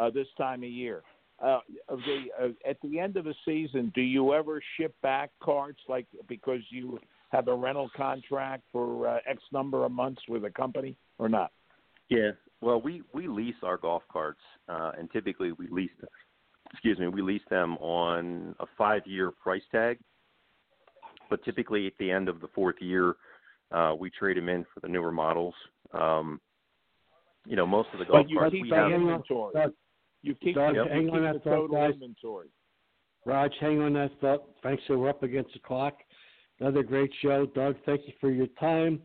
uh, this time of year. Uh, of the, uh, at the end of the season, do you ever ship back carts, like because you have a rental contract for uh, X number of months with a company, or not? Yeah. Well, we we lease our golf carts, uh, and typically we lease, excuse me, we lease them on a five-year price tag. But typically, at the end of the fourth year, uh, we trade them in for the newer models. Um, you know, most of the golf But you carts keep we have. inventory. Doug, You keep, Doug, you hang keep on the that thought, total guys. inventory. Raj, hang on that thought. Thanks, so we're up against the clock. Another great show. Doug, thank you for your time.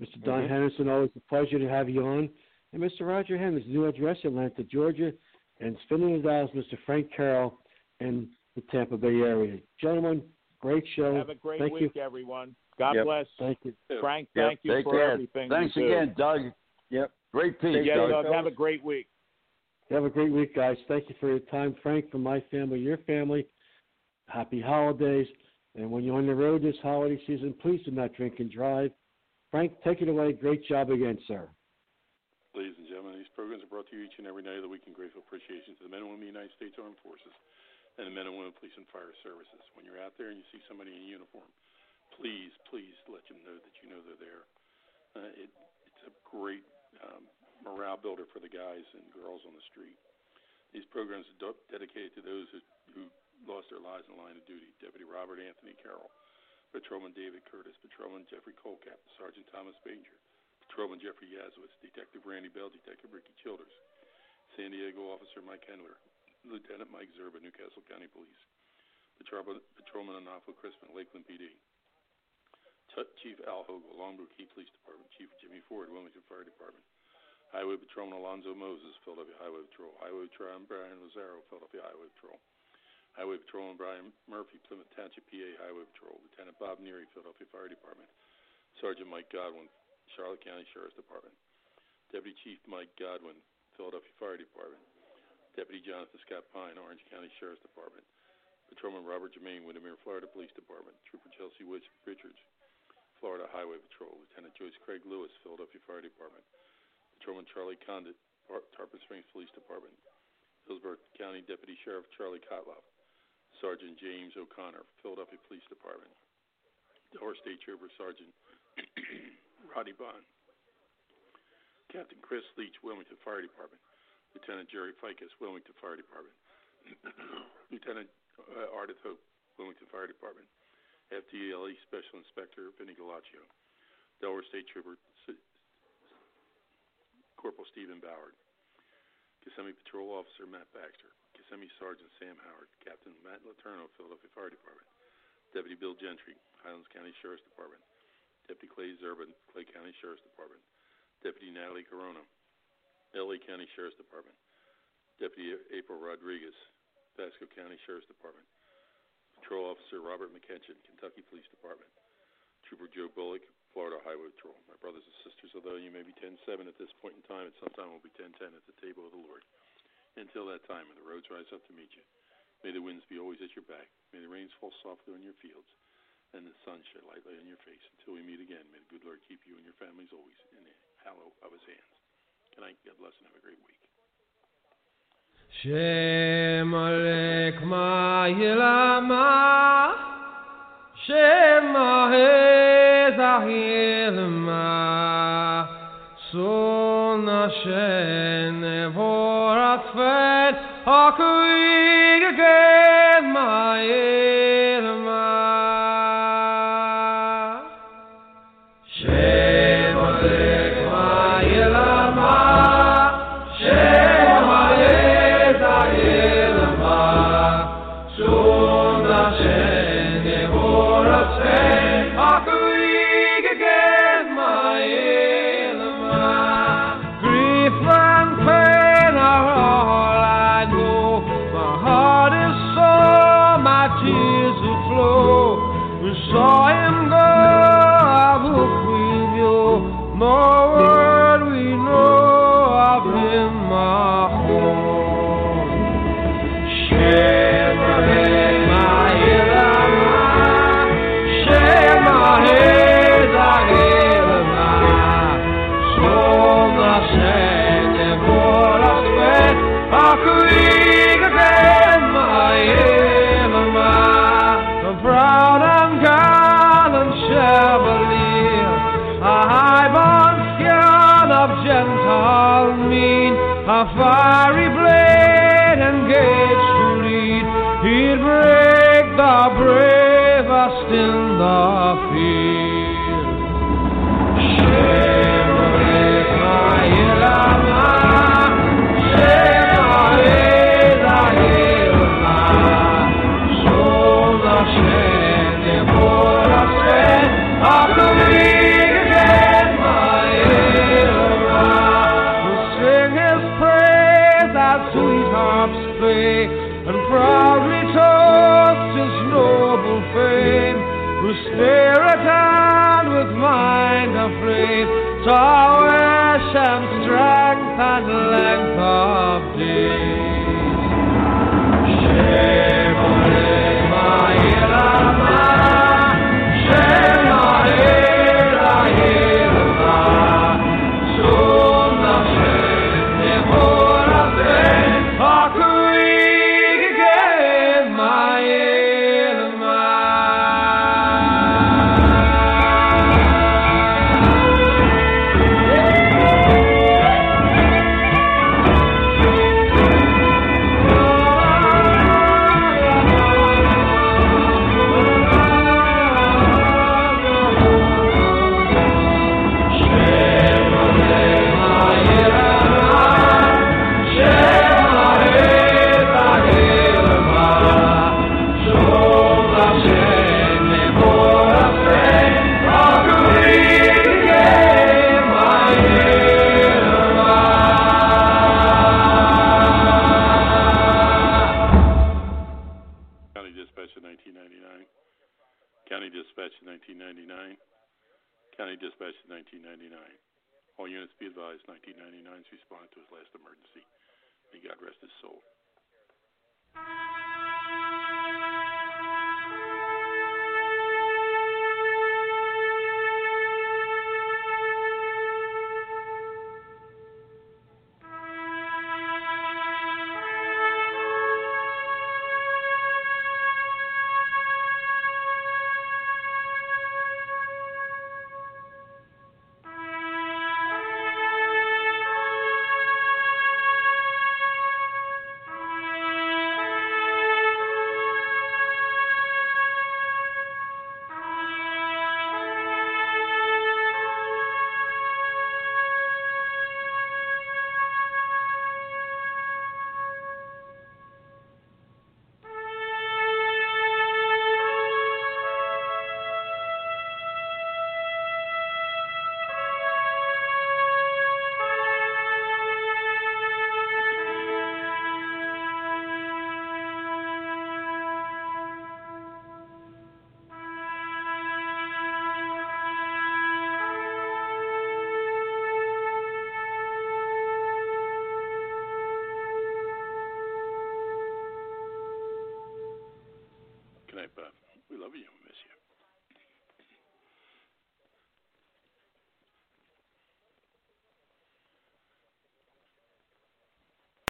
Mr. Don Mhm. Henderson, always a pleasure to have you on. And Mr. Roger Henderson, new address, Atlanta, Georgia, and spinning the dials, Mr. Frank Carroll in the Tampa Bay area. Gentlemen, great show. Have a great thank week, you. everyone. God Yep. bless. Thank you. Frank, Yep. thank you Take for care. everything. Thanks again, Doug. Yep. Great piece, Yeah, Doug. Doug, have a great week. Have a great week, guys. Thank you for your time. Frank, from my family, your family, happy holidays. And when you're on the road this holiday season, please do not drink and drive. Frank, take it away. Great job again, sir. Ladies and gentlemen, these programs are brought to you each and every night of the week in grateful appreciation to the men and women of the United States Armed Forces and the men and women of police and fire services. When you're out there and you see somebody in uniform, please, please let them know that you know they're there. Uh, it, it's a great um, morale builder for the guys and girls on the street. These programs are dedicated to those who, who lost their lives in the line of duty. Deputy Robert Anthony Carroll, Patrolman David Curtis, Patrolman Jeffrey Colcap, Sergeant Thomas Banger, Patrolman Jeffrey Yazowitz, Detective Randy Bell, Detective Ricky Childers, San Diego Officer Mike Hendler, Lieutenant Mike Zerba, New Castle County Police, Patrolman, Patrolman Anafo Crispin, Lakeland PD, Chief Al Hogle, Longboat Key Police Department, Chief Jimmy Ford, Wilmington Fire Department, Highway Patrolman Alonzo Moses, Philadelphia Highway Patrol, Highway Patrolman Brian Lazaro, Philadelphia Highway Patrol, Highway Patrolman Brian Murphy, Plymouth Township, PA Highway Patrol, Lieutenant Bob Neary, Philadelphia Fire Department, Sergeant Mike Godwin, Charlotte County Sheriff's Department, Deputy Chief Mike Godwin, Philadelphia Fire Department, Deputy Jonathan Scott Pine, Orange County Sheriff's Department, Patrolman Robert German, Windermere, Florida Police Department, Trooper Chelsea Woods Richards, Florida Highway Patrol, Lieutenant Joyce Craig Lewis, Philadelphia Fire Department, Patrolman Charlie Condit, Tar- Tarpon Springs Police Department, Hillsborough County Deputy Sheriff Charlie Kotloff, Sergeant James O'Connor, Philadelphia Police Department, Delaware State Trooper Sergeant Roddy Bond, Captain Chris Leach, Wilmington Fire Department, Lieutenant Jerry Fickes, Wilmington Fire Department, Lieutenant uh, Ardythe Hope, Wilmington Fire Department, FDLE Special Inspector Vinny Galaccio, Delaware State Trooper Corporal Stephen Ballard, Kissimmee Patrol Officer Matt Baxter, Kissimmee Sergeant Sam Howard, Captain Matt LeTourneau, Philadelphia Fire Department, Deputy Bill Gentry, Highlands County Sheriff's Department, Deputy Clay Zerban, Clay County Sheriff's Department, Deputy Natalie Corona, LA County Sheriff's Department, Deputy April Rodriguez, Pasco County Sheriff's Department, Patrol Officer Robert McKenchen, Kentucky Police Department, Trooper Joe Bullock, Florida Highway Patrol. My brothers and sisters, although you may be 10-7 at this point in time, at some time we'll be 10-10 at the table of the Lord. Until that time, when the roads rise up to meet you, may the winds be always at your back, may the rains fall softly on your fields, and the sun shine lightly on your face. Until we meet again, may the good Lord keep you and your families always in the hallow of his hands. Good night, God bless, and have a great week. Shem Alek Ma'ilama Shema Hezahilma Sona Shene Vorat Fet Hakuig again far